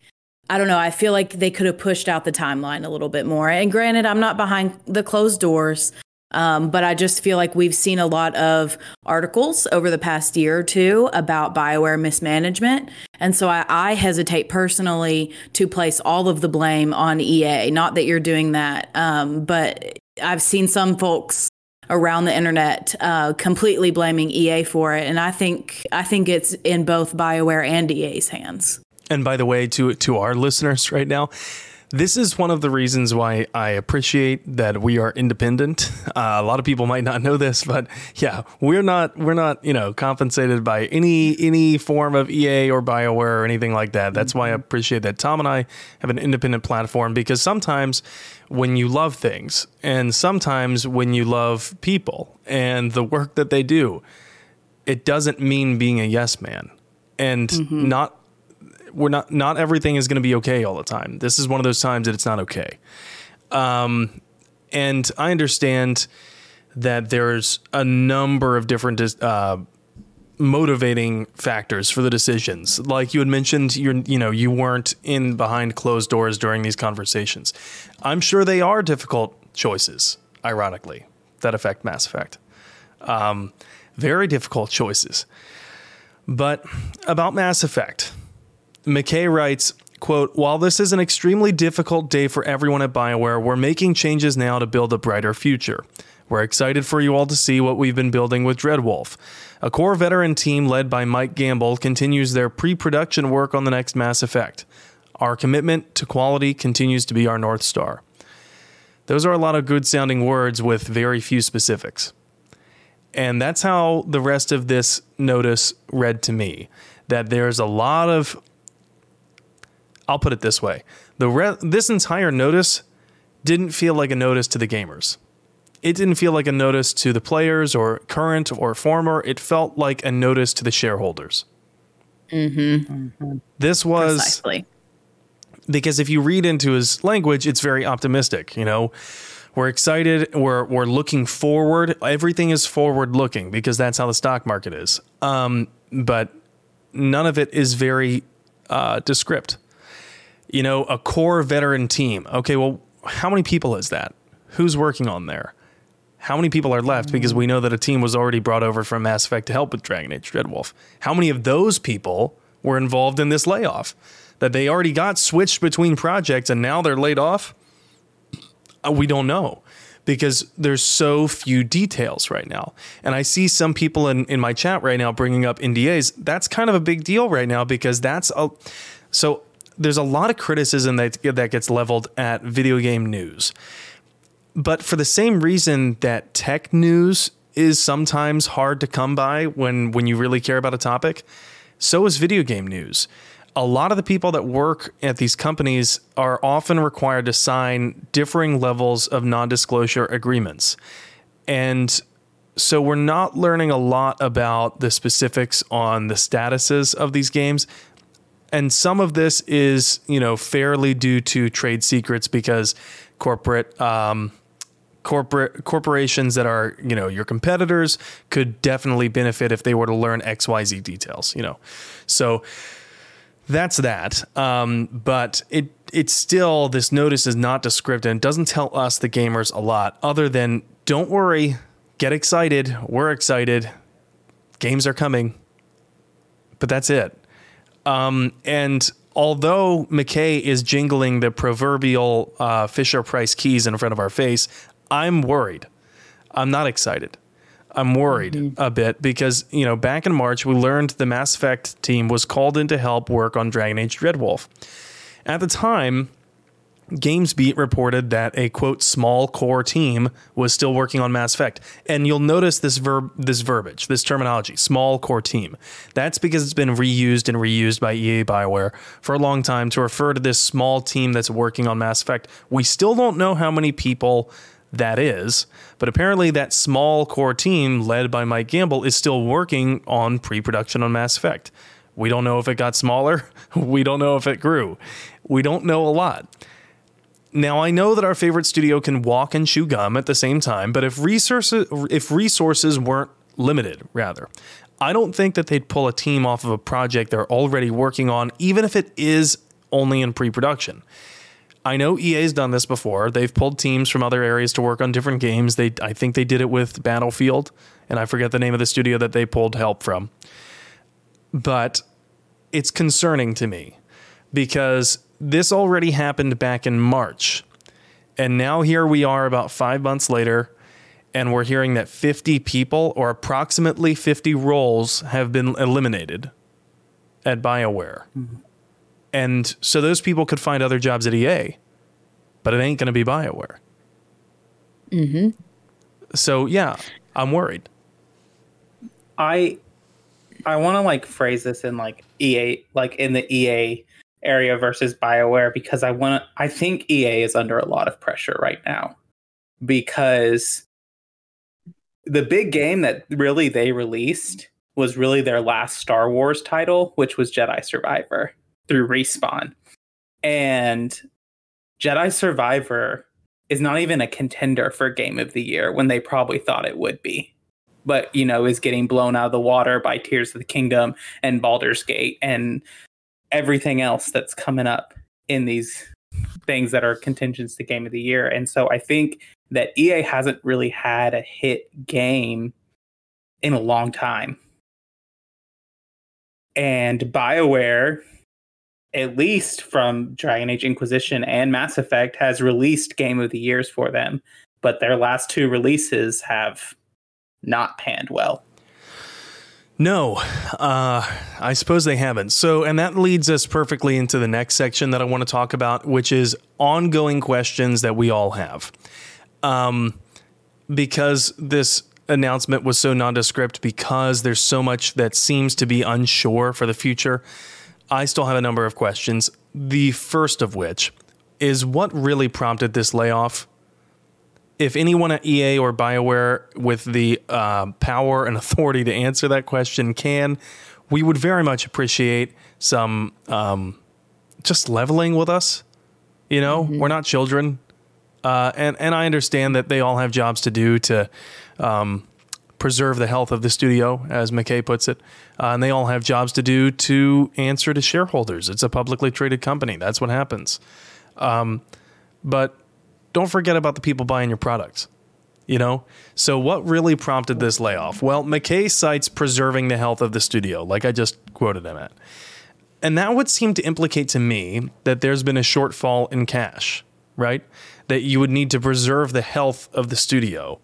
I don't know. I feel like they could have pushed out the timeline a little bit more. And granted, I'm not behind the closed doors, um, but I just feel like we've seen a lot of articles over the past year or two about BioWare mismanagement. And so I, I hesitate personally to place all of the blame on EA. Not that you're doing that, um, but I've seen some folks around the internet uh, completely blaming EA for it. And I think I think it's in both BioWare and EA's hands. And by the way, to to our listeners right now, this is one of the reasons why I appreciate that we are independent. Uh, a lot of people might not know this, but yeah, we're not we're not you know compensated by any any form of EA or Bioware or anything like that. That's why I appreciate that Tom and I have an independent platform because sometimes when you love things and sometimes when you love people and the work that they do, it doesn't mean being a yes man and not we're not not everything is going to be okay all the time. This is one of those times that it's not okay. Um, and I understand that there's a number of different uh, motivating factors for the decisions. Like you had mentioned, you you know you weren't in behind closed doors during these conversations. I'm sure they are difficult choices. Ironically, that affect Mass Effect. Um, very difficult choices. But about Mass Effect, McKay writes, quote, While this is an extremely difficult day for everyone at BioWare, we're making changes now to build a brighter future. We're excited for you all to see what we've been building with Dreadwolf. A core veteran team led by Mike Gamble continues their pre production work on the next Mass Effect. Our commitment to quality continues to be our North Star. Those are a lot of good sounding words with very few specifics. And that's how the rest of this notice read to me that there's a lot of I'll put it this way. The re- this entire notice didn't feel like a notice to the gamers. It didn't feel like a notice to the players or current or former. It felt like a notice to the shareholders. Mm-hmm. This was Precisely. because if you read into his language, it's very optimistic. You know, we're excited. We're we're looking forward. Everything is forward looking because that's how the stock market is. Um, but none of it is very uh, descript. You know, a core veteran team. Okay, well, how many people is that? Who's working on there? How many people are left? Because we know that a team was already brought over from Mass Effect to help with Dragon Age Dreadwolf. How many of those people were involved in this layoff? That they already got switched between projects and now they're laid off? Uh, we don't know because there's so few details right now. And I see some people in, in my chat right now bringing up NDAs. That's kind of a big deal right now because that's a. So there's a lot of criticism that, that gets leveled at video game news. But for the same reason that tech news is sometimes hard to come by when, when you really care about a topic, so is video game news a lot of the people that work at these companies are often required to sign differing levels of non disclosure agreements. And so we're not learning a lot about the specifics on the statuses of these games. And some of this is, you know, fairly due to trade secrets because corporate um, corporate corporations that are, you know, your competitors could definitely benefit if they were to learn XYZ details, you know. So that's that. Um, but it it's still this notice is not descriptive and doesn't tell us the gamers a lot other than don't worry, get excited. We're excited. Games are coming. But that's it. Um, and although McKay is jingling the proverbial uh, Fisher Price keys in front of our face, I'm worried. I'm not excited. I'm worried mm-hmm. a bit because, you know, back in March, we learned the Mass Effect team was called in to help work on Dragon Age Dreadwolf. At the time, GamesBeat reported that a quote small core team was still working on Mass Effect. And you'll notice this verb this verbiage, this terminology, small core team. That's because it's been reused and reused by EA Bioware for a long time to refer to this small team that's working on Mass Effect. We still don't know how many people that is. But apparently, that small core team led by Mike Gamble is still working on pre production on Mass Effect. We don't know if it got smaller. We don't know if it grew. We don't know a lot. Now I know that our favorite studio can walk and chew gum at the same time, but if resources if resources weren't limited, rather, I don't think that they'd pull a team off of a project they're already working on, even if it is only in pre-production. I know EA's done this before. They've pulled teams from other areas to work on different games. They I think they did it with Battlefield, and I forget the name of the studio that they pulled help from. But it's concerning to me because this already happened back in March. And now here we are about 5 months later and we're hearing that 50 people or approximately 50 roles have been eliminated at BioWare. Mm-hmm. And so those people could find other jobs at EA, but it ain't going to be BioWare. Mm-hmm. So yeah, I'm worried. I I want to like phrase this in like EA, like in the EA area versus BioWare because I want to. I think EA is under a lot of pressure right now because the big game that really they released was really their last Star Wars title, which was Jedi Survivor through Respawn. And Jedi Survivor is not even a contender for game of the year when they probably thought it would be. But, you know, is getting blown out of the water by Tears of the Kingdom and Baldur's Gate and everything else that's coming up in these things that are contingents to game of the year. And so I think that EA hasn't really had a hit game in a long time. And BioWare, at least from Dragon Age Inquisition and Mass Effect, has released game of the years for them. But their last two releases have not panned well. No, uh, I suppose they haven't. So, and that leads us perfectly into the next section that I want to talk about, which is ongoing questions that we all have. Um, because this announcement was so nondescript, because there's so much that seems to be unsure for the future, I still have a number of questions. The first of which is what really prompted this layoff if anyone at EA or BioWare with the uh, power and authority to answer that question can, we would very much appreciate some um, just leveling with us. You know, mm-hmm. we're not children. Uh, and, and I understand that they all have jobs to do to um, preserve the health of the studio, as McKay puts it. Uh, and they all have jobs to do to answer to shareholders. It's a publicly traded company. That's what happens. Um, but don't forget about the people buying your products. You know? So, what really prompted this layoff? Well, McKay cites preserving the health of the studio, like I just quoted him at. And that would seem to implicate to me that there's been a shortfall in cash, right? That you would need to preserve the health of the studio.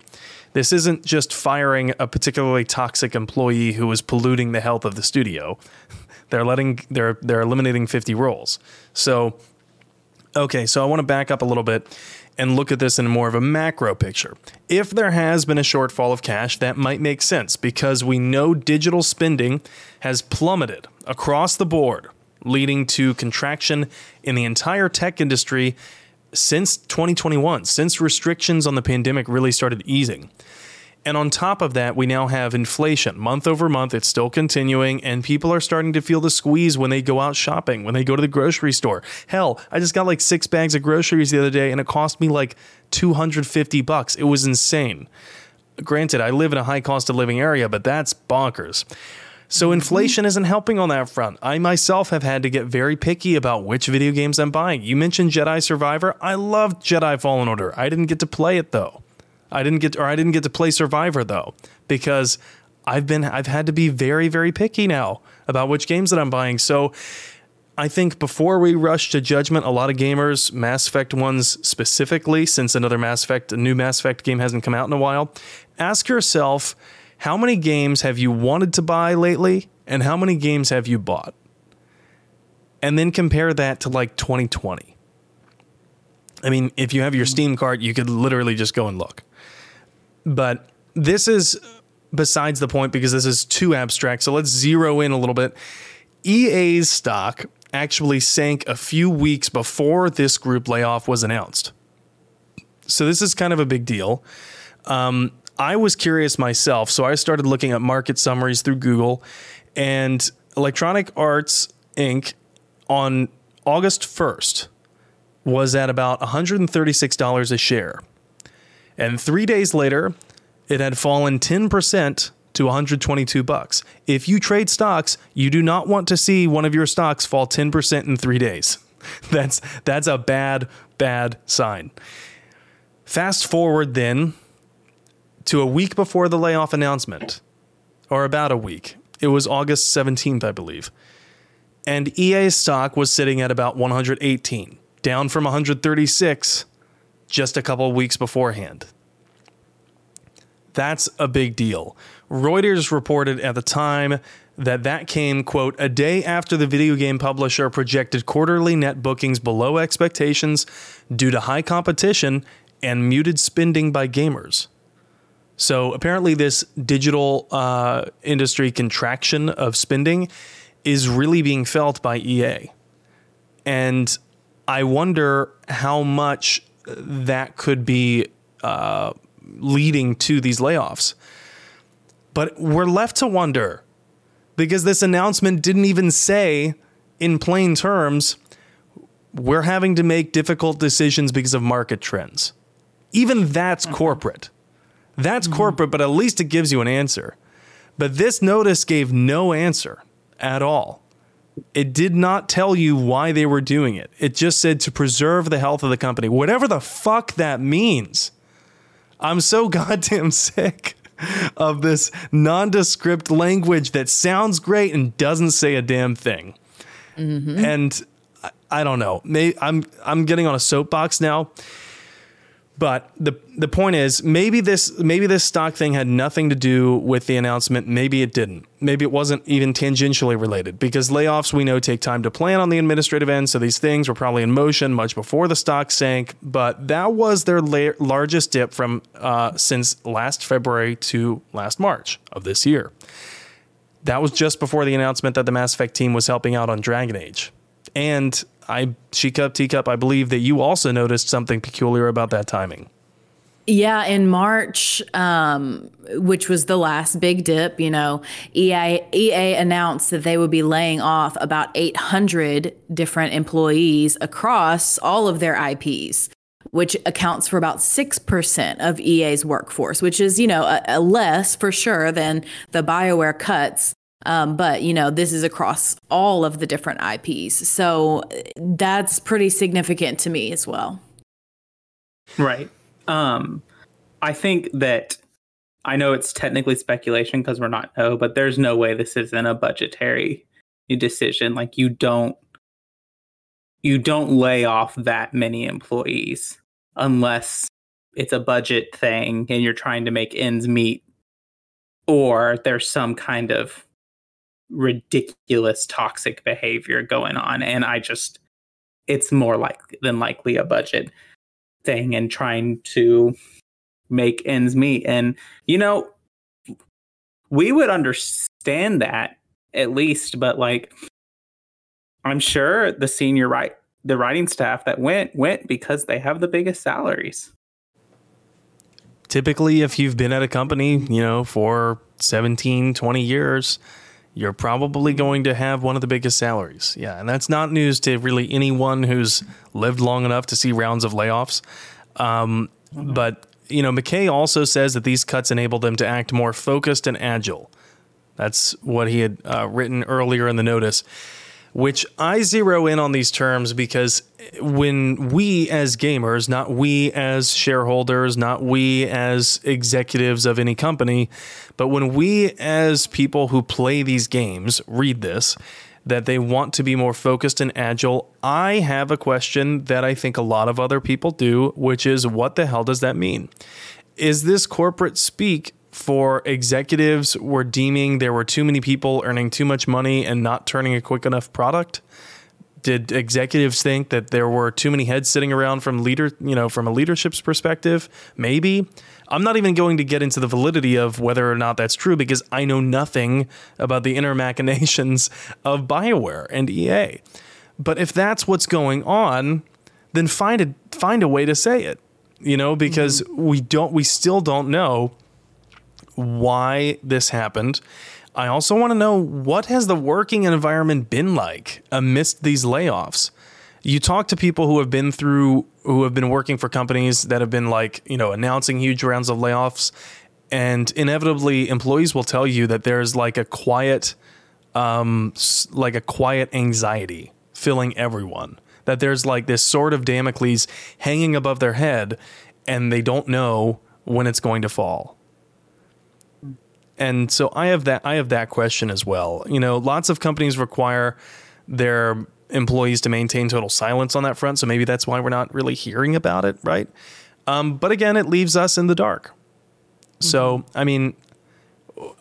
This isn't just firing a particularly toxic employee who is polluting the health of the studio. They're letting they're they're eliminating 50 roles. So okay, so I want to back up a little bit and look at this in more of a macro picture. If there has been a shortfall of cash, that might make sense because we know digital spending has plummeted across the board, leading to contraction in the entire tech industry since 2021, since restrictions on the pandemic really started easing. And on top of that, we now have inflation. Month over month, it's still continuing, and people are starting to feel the squeeze when they go out shopping, when they go to the grocery store. Hell, I just got like six bags of groceries the other day, and it cost me like 250 bucks. It was insane. Granted, I live in a high cost of living area, but that's bonkers. So mm-hmm. inflation isn't helping on that front. I myself have had to get very picky about which video games I'm buying. You mentioned Jedi Survivor. I loved Jedi Fallen Order. I didn't get to play it though. I didn't get to, or I didn't get to play Survivor though because I've been I've had to be very very picky now about which games that I'm buying. So I think before we rush to judgment, a lot of gamers, Mass Effect ones specifically, since another Mass Effect, a new Mass Effect game hasn't come out in a while, ask yourself how many games have you wanted to buy lately and how many games have you bought? And then compare that to like 2020. I mean, if you have your hmm. Steam card, you could literally just go and look. But this is besides the point because this is too abstract. So let's zero in a little bit. EA's stock actually sank a few weeks before this group layoff was announced. So this is kind of a big deal. Um, I was curious myself, so I started looking at market summaries through Google, and Electronic Arts Inc. on August 1st was at about $136 a share. And three days later, it had fallen 10% to 122 bucks. If you trade stocks, you do not want to see one of your stocks fall 10% in three days. That's that's a bad, bad sign. Fast forward then to a week before the layoff announcement, or about a week. It was August 17th, I believe. And EA's stock was sitting at about 118, down from 136 just a couple weeks beforehand. That's a big deal. Reuters reported at the time that that came, quote, a day after the video game publisher projected quarterly net bookings below expectations due to high competition and muted spending by gamers. So apparently, this digital uh, industry contraction of spending is really being felt by EA. And I wonder how much that could be uh, leading to these layoffs. But we're left to wonder because this announcement didn't even say in plain terms, we're having to make difficult decisions because of market trends. Even that's mm-hmm. corporate. That's mm-hmm. corporate, but at least it gives you an answer. But this notice gave no answer at all. It did not tell you why they were doing it. It just said to preserve the health of the company, whatever the fuck that means. I'm so goddamn sick of this nondescript language that sounds great and doesn't say a damn thing. Mm-hmm. And I, I, don't know. May, I'm I'm getting on a soapbox now. But the the point is maybe this maybe this stock thing had nothing to do with the announcement. Maybe it didn't. Maybe it wasn't even tangentially related because layoffs we know take time to plan on the administrative end. So these things were probably in motion much before the stock sank. But that was their la- largest dip from uh, since last February to last March of this year. That was just before the announcement that the Mass Effect team was helping out on Dragon Age. And I, she Cup Teacup, I believe that you also noticed something peculiar about that timing. Yeah, in March, um, which was the last big dip, you know, EA, announced that they would be laying off about 800 different employees across all of their IPs, which accounts for about 6% of EA's workforce, which is, you know, a, a less for sure than the BioWare cuts. Um, but you know, this is across all of the different IPs. So that's pretty significant to me as well. Right. Um, I think that I know it's technically speculation because we're not know, but there's no way this isn't a budgetary decision. Like you don't you don't lay off that many employees unless it's a budget thing and you're trying to make ends meet or there's some kind of ridiculous toxic behavior going on and i just it's more like than likely a budget thing and trying to make ends meet. And you know we would understand that at least but like i'm sure the senior right the writing staff that went went because they have the biggest salaries. Typically if you've been at a company you know for 17 20 years you're probably going to have one of the biggest salaries. Yeah, and that's not news to really anyone who's lived long enough to see rounds of layoffs. Um, mm-hmm. But you know, McKay also says that these cuts enable them to act more focused and agile. That's what he had uh, written earlier in the notice which I zero in on these terms because when we as gamers, not we as shareholders, not we as executives of any company, but when we as people who play these games read this, that they want to be more focused and agile, I have a question that I think a lot of other people do, which is what the hell does that mean? Is this corporate speak for executives were deeming there were too many people earning too much money and not turning a quick enough product? Did executives think that there were too many heads sitting around from leader, you know, from a leadership's perspective? Maybe. I'm not even going to get into the validity of whether or not that's true because I know nothing about the inner machinations of BioWare and EA. But if that's what's going on, then find a find a way to say it. You know, because mm-hmm. we don't we still don't know why this happened. I also want to know what has the working environment been like amidst these layoffs? You talk to people who have been through who have been working for companies that have been like, you know, announcing huge rounds of layoffs and inevitably employees will tell you that there's like a quiet um like a quiet anxiety filling everyone. That there's like this sword of Damocles hanging above their head and they don't know when it's going to fall and so I have that I have that question as well. You know, lots of companies require their employees to maintain total silence on that front, so maybe that's why we're not really hearing about it, right? Um, but again, it leaves us in the dark. Mm-hmm. So, I mean,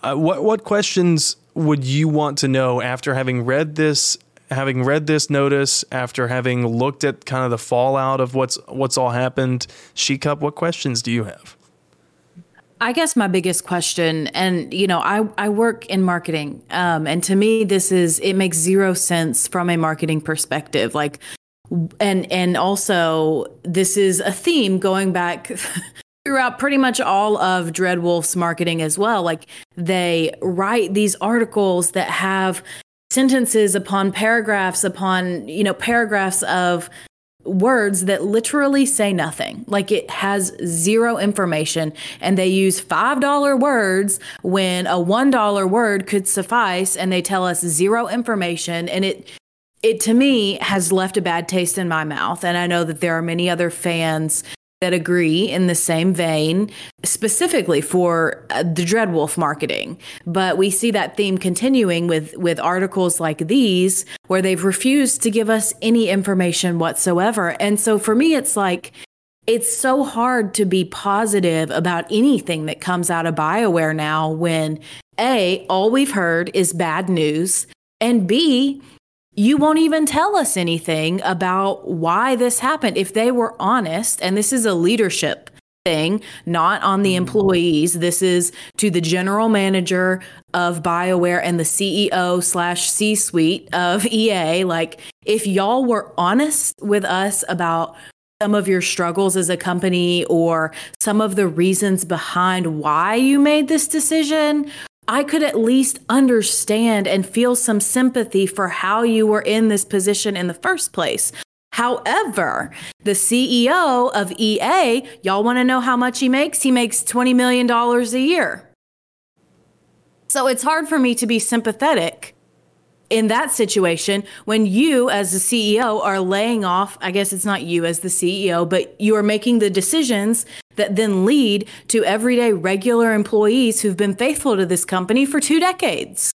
uh, what what questions would you want to know after having read this having read this notice after having looked at kind of the fallout of what's what's all happened she cup what questions do you have I guess my biggest question, and you know, I, I work in marketing, um, and to me, this is it makes zero sense from a marketing perspective. Like, and and also, this is a theme going back throughout pretty much all of Dreadwolf's marketing as well. Like, they write these articles that have sentences upon paragraphs upon, you know, paragraphs of words that literally say nothing. Like it has zero information and they use $5 words when a $1 word could suffice and they tell us zero information and it it to me has left a bad taste in my mouth and I know that there are many other fans that agree in the same vein, specifically for uh, the Dreadwolf marketing. But we see that theme continuing with with articles like these, where they've refused to give us any information whatsoever. And so for me, it's like it's so hard to be positive about anything that comes out of BioWare now when A, all we've heard is bad news, and B, you won't even tell us anything about why this happened. If they were honest, and this is a leadership thing, not on the mm. employees, this is to the general manager of BioWare and the CEO slash C suite of EA. Like, if y'all were honest with us about some of your struggles as a company or some of the reasons behind why you made this decision, I could at least understand and feel some sympathy for how you were in this position in the first place. However, the CEO of EA, y'all want to know how much he makes? He makes $20 million a year. So it's hard for me to be sympathetic in that situation when you as the CEO are laying off, I guess it's not you as the CEO, but you are making the decisions that then lead to everyday regular employees who've been faithful to this company for two decades.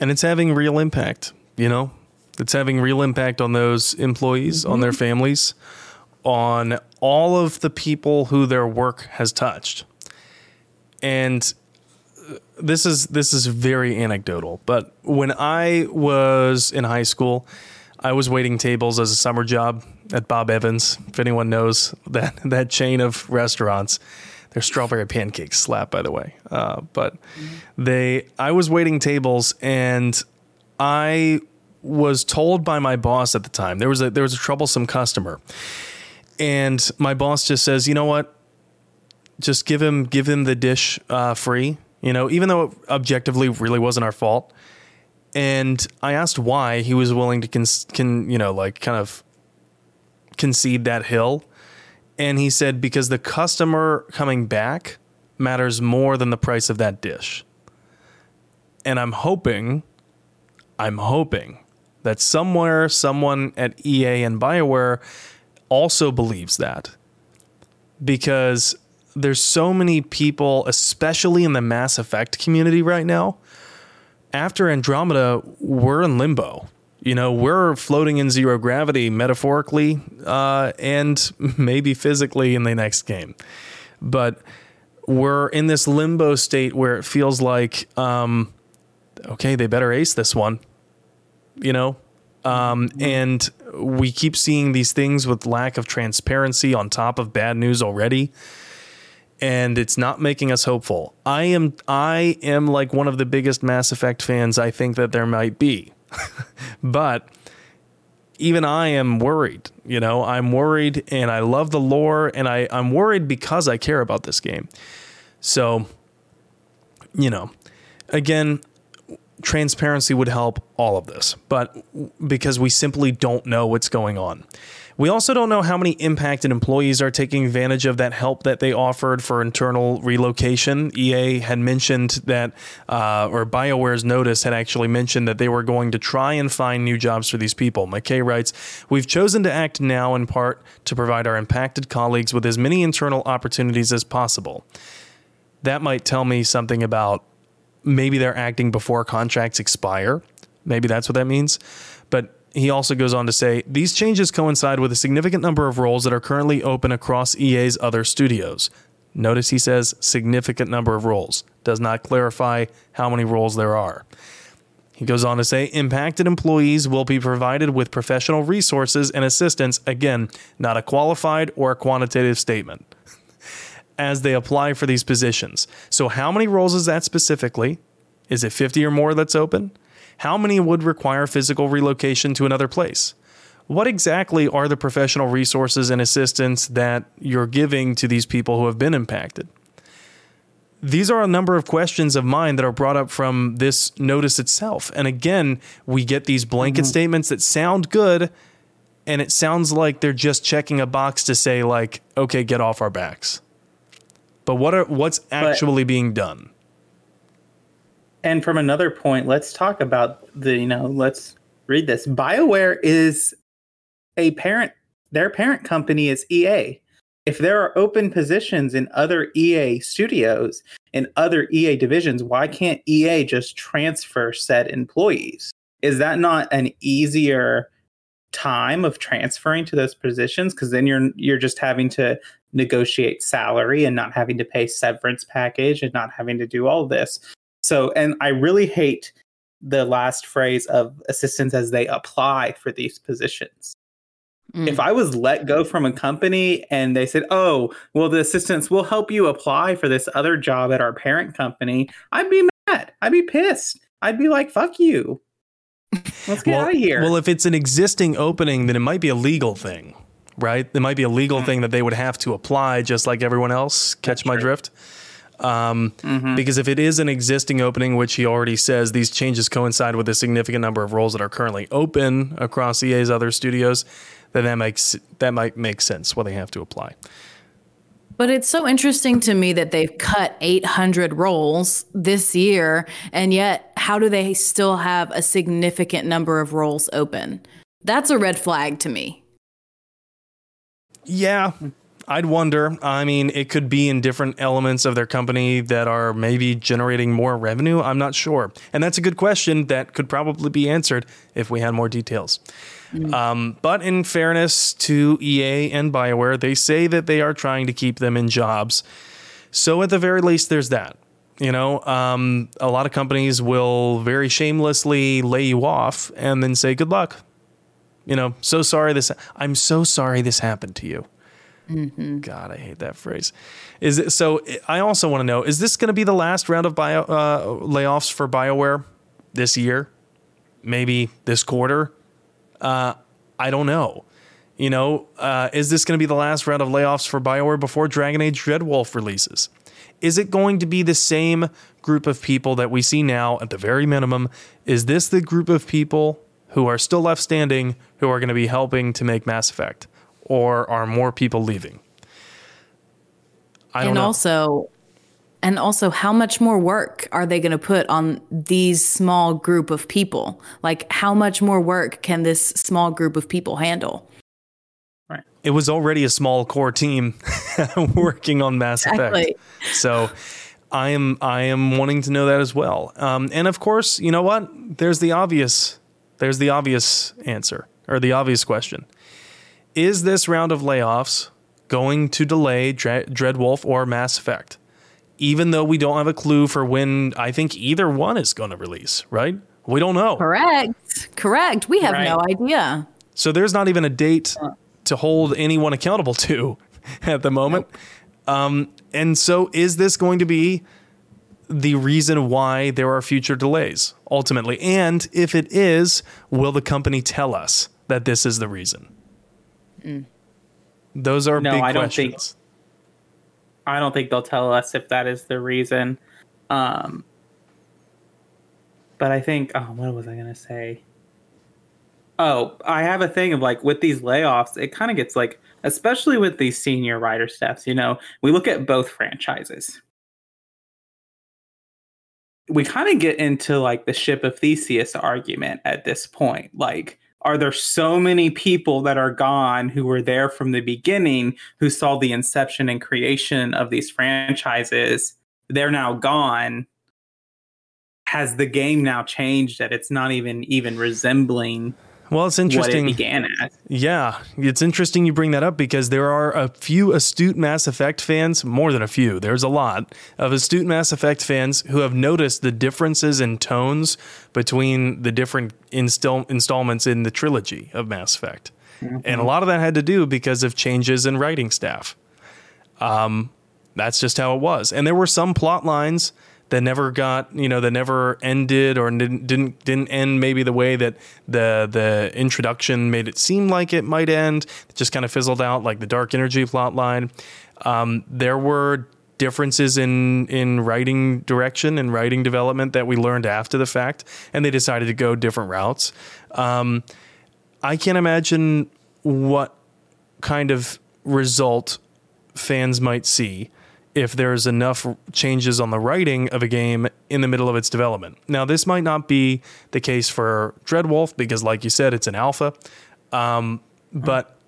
And it's having real impact, you know? It's having real impact on those employees, mm-hmm. on their mm-hmm. families, on all of the people who their work has touched. And this is this is very anecdotal, but when I was in high school, I was waiting tables as a summer job at Bob Evans. If anyone knows that that chain of restaurants, their strawberry pancakes slap, by the way. Uh, but mm-hmm. they, I was waiting tables, and I was told by my boss at the time there was a there was a troublesome customer, and my boss just says, you know what, just give him give him the dish uh, free you know, even though it objectively really wasn't our fault. And I asked why he was willing to con, you know, like kind of concede that hill. And he said, because the customer coming back matters more than the price of that dish. And I'm hoping, I'm hoping that somewhere, someone at EA and BioWare also believes that. Because there's so many people, especially in the Mass Effect community right now. After Andromeda, we're in limbo. You know, we're floating in zero gravity metaphorically uh, and maybe physically in the next game. But we're in this limbo state where it feels like, um, okay, they better ace this one, you know? Um, and we keep seeing these things with lack of transparency on top of bad news already and it's not making us hopeful. I am I am like one of the biggest Mass Effect fans I think that there might be. but even I am worried, you know, I'm worried and I love the lore and I, I'm worried because I care about this game. So, you know, again, transparency would help all of this, but because we simply don't know what's going on. We also don't know how many impacted employees are taking advantage of that help that they offered for internal relocation. EA had mentioned that, uh, or BioWare's notice had actually mentioned that they were going to try and find new jobs for these people. McKay writes, We've chosen to act now in part to provide our impacted colleagues with as many internal opportunities as possible. That might tell me something about maybe they're acting before contracts expire. Maybe that's what that means. But he also goes on to say these changes coincide with a significant number of roles that are currently open across EA's other studios. Notice he says significant number of roles, does not clarify how many roles there are. He goes on to say impacted employees will be provided with professional resources and assistance, again, not a qualified or a quantitative statement, as they apply for these positions. So, how many roles is that specifically? Is it 50 or more that's open? How many would require physical relocation to another place? What exactly are the professional resources and assistance that you're giving to these people who have been impacted? these are a number of questions of mine that are brought up from this notice itself. And again, we get these blanket mm-hmm. statements that sound good, and it sounds like they're just checking a box to say, like, okay, get off our backs. But what are what's actually being done? And from another point, let's talk about the, you know, let's read this. BioWare is a parent, their parent company is EA. If there are open positions in other EA studios and other EA divisions, why can't EA just transfer said employees? Is that not an easier time of transferring to those positions because then you're you're just having to negotiate salary and not having to pay severance package and not having to do all this. So and I really hate the last phrase of assistants as they apply for these positions. If I was let go from a company and they said, "Oh, well the assistants will help you apply for this other job at our parent company," I'd be mad. I'd be pissed. I'd be like, "Fuck you." Let's get well, out of here. Well, if it's an existing opening, then it might be a legal thing, right? It might be a legal Mm-hmm. thing that they would have to apply just like everyone else. Catch my drift? Um, Mm-hmm. Because if it is an existing opening, which he already says these changes coincide with a significant number of roles that are currently open across EA's other studios, then that makes that might make sense why they have to apply. But it's so interesting to me that they've cut 800 roles this year, and yet how do they still have a significant number of roles open? That's a red flag to me. Yeah, I'd wonder. I mean, it could be in different elements of their company that are maybe generating more revenue. I'm not sure. And that's a good question that could probably be answered if we had more details. Um, but in fairness to EA and BioWare, they say that they are trying to keep them in jobs. So at the very least, there's that. You know, um, a lot of companies will very shamelessly lay you off and then say good luck. You know, so sorry this. I'm so sorry this happened to you. God, I hate that phrase. Is it so? I also want to know: Is this going to be the last round of bio uh, layoffs for Bioware this year? Maybe this quarter? Uh, I don't know. You know, uh, is this going to be the last round of layoffs for Bioware before Dragon Age Dreadwolf releases? Is it going to be the same group of people that we see now at the very minimum? Is this the group of people who are still left standing who are going to be helping to make Mass Effect? Or are more people leaving? I don't and know. also and also how much more work are they going to put on these small group of people like how much more work can this small group of people handle Right. it was already a small core team working on Mass Exactly. Effect. So I am I am wanting to know that as well. Um, and of course, you know what? There's the obvious there's the obvious answer or the obvious question. Is this round of layoffs going to delay Dre- Dreadwolf or Mass Effect? Even though we don't have a clue for when I think either one is going to release, right? We don't know. correct correct we have no idea So there's not even a date to hold anyone accountable to at the moment. Um, and so is this going to be the reason why there are future delays ultimately? And if it is, will the company tell us that this is the reason? Those are No, big I don't think- questions. I don't think they'll tell us if that is the reason. Um, but I think, oh, what was I going to say? Oh, I have a thing of like with these layoffs, it kind of gets like, especially with these senior writer staffs, you know, we look at both franchises. We kind of get into like the ship of Theseus argument at this point. Like, are there so many people that are gone who were there from the beginning who saw the inception and creation of these franchises? They're now gone. Has the game now changed that it's not even even resembling Well, it's what interesting. it began as? Yeah, it's interesting you bring that up because there are a few astute Mass Effect fans, more than a few, there's a lot of astute Mass Effect fans who have noticed the differences in tones between the different install- installments in the trilogy of Mass Effect. And a lot of that had to do because of changes in writing staff. Um, that's just how it was. And there were some plot lines that never got, you know, that never ended or didn't didn't didn't end maybe the way that the the introduction made it seem like it might end. It just kind of fizzled out, like the dark energy plot line. Um, there were differences in in writing direction and writing development that we learned after the fact, and they decided to go different routes. Um, I can't imagine what kind of result fans might see if there's enough changes on the writing of a game in the middle of its development. Now, this might not be the case for Dreadwolf because, like you said, it's an alpha, um, but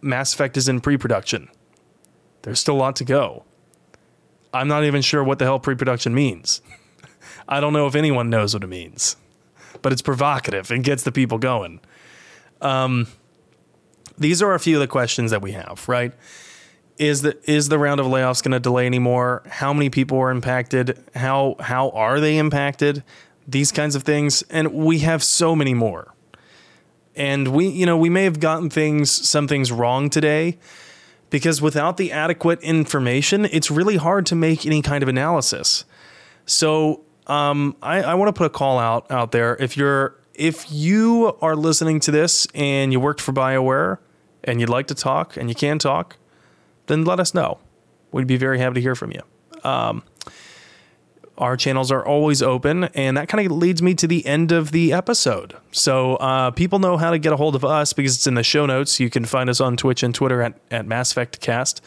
Mass Effect is in pre production. There's still a lot to go. I'm not even sure what the hell pre production means. I don't know if anyone knows what it means, but it's provocative and gets the people going. Um, these are a few of the questions that we have, right? Is the is the round of layoffs going to delay anymore? How many people are impacted? How how are they impacted? These kinds of things, and we have so many more. And we, you know, we may have gotten things some things wrong today because without the adequate information, it's really hard to make any kind of analysis. So um, I, I want to put a call out out there. If you're if you are listening to this and you worked for BioWare and you'd like to talk and you can talk, then let us know. We'd be very happy to hear from you. Um, our channels are always open, and that kind of leads me to the end of the episode. So uh, people know how to get a hold of us because it's in the show notes. You can find us on Twitch and Twitter at, at Mass Effect Cast.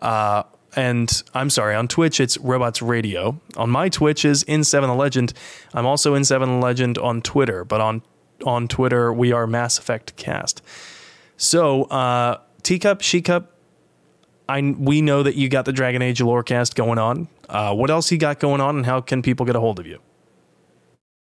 Uh, and I'm sorry, on Twitch it's Robots Radio. On my Twitch is N7 the Legend. I'm also N7 the Legend on Twitter, but on on Twitter we are Mass Effect Cast. So uh, Teacup, She Cup, I we know that you got the Dragon Age Lorecast going on. Uh, what else you got going on, and how can people get a hold of you?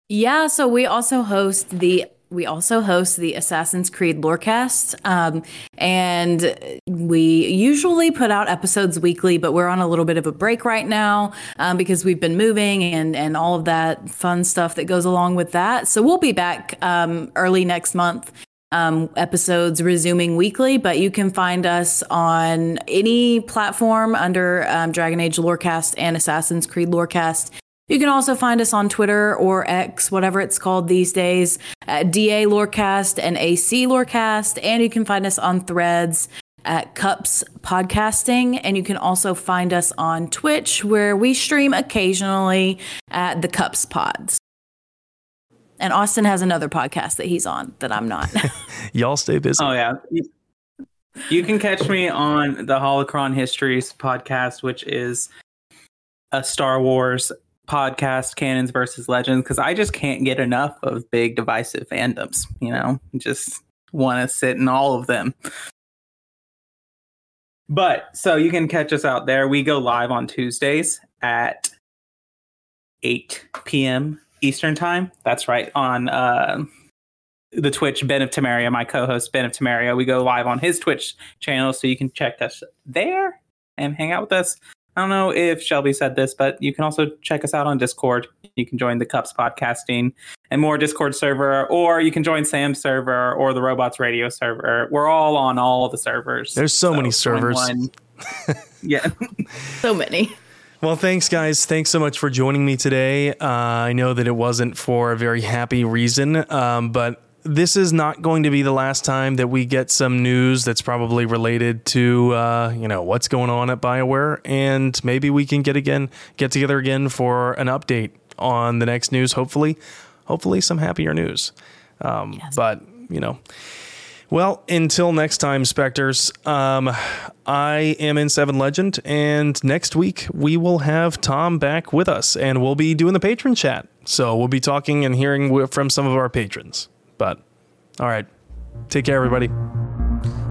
Yeah, so we also host the we also host the Assassin's Creed Lorecast, um, and we usually put out episodes weekly, but we're on a little bit of a break right now um, because we've been moving and and all of that fun stuff that goes along with that. So we'll be back um, early next month. Um, episodes resuming weekly, but you can find us on any platform under um, Dragon Age Lorecast and Assassin's Creed Lorecast. You can also find us on Twitter or X, whatever it's called these days, at DA Lorecast and AC Lorecast. And you can find us on threads at Cups Podcasting. And you can also find us on Twitch, where we stream occasionally at the Cups Pods. And Austin has another podcast that he's on that I'm not. Y'all stay busy. Oh, yeah. You can catch me on the Holocron Histories podcast, which is a Star Wars podcast canons versus legends because I just can't get enough of big divisive fandoms. You know, just want to sit in all of them. But so you can catch us out there. We go live on Tuesdays at 8 p.m. Eastern time. That's right on uh, the Twitch. Ben of Tamaria, my co-host Ben of Tamaria. We go live on his Twitch channel, so you can check us there and hang out with us. I don't know if Shelby said this, but you can also check us out on Discord. You can join the Cups podcasting and more Discord server, or you can join Sam's server or the Robots Radio server. We're all on all the servers. There's so, so many servers. yeah, so many. Well, thanks, guys. Thanks so much for joining me today. Uh, I know that it wasn't for a very happy reason, um, but this is not going to be the last time that we get some news that's probably related to uh, you know what's going on at Bioware, and maybe we can get again get together again for an update on the next news. Hopefully, hopefully some happier news. Um, yes. But you know. Well, until next time, Spectres, um, I am in Seven Legend, and next week we will have Tom back with us, and we'll be doing the patron chat. So we'll be talking and hearing from some of our patrons. But all right, take care, everybody.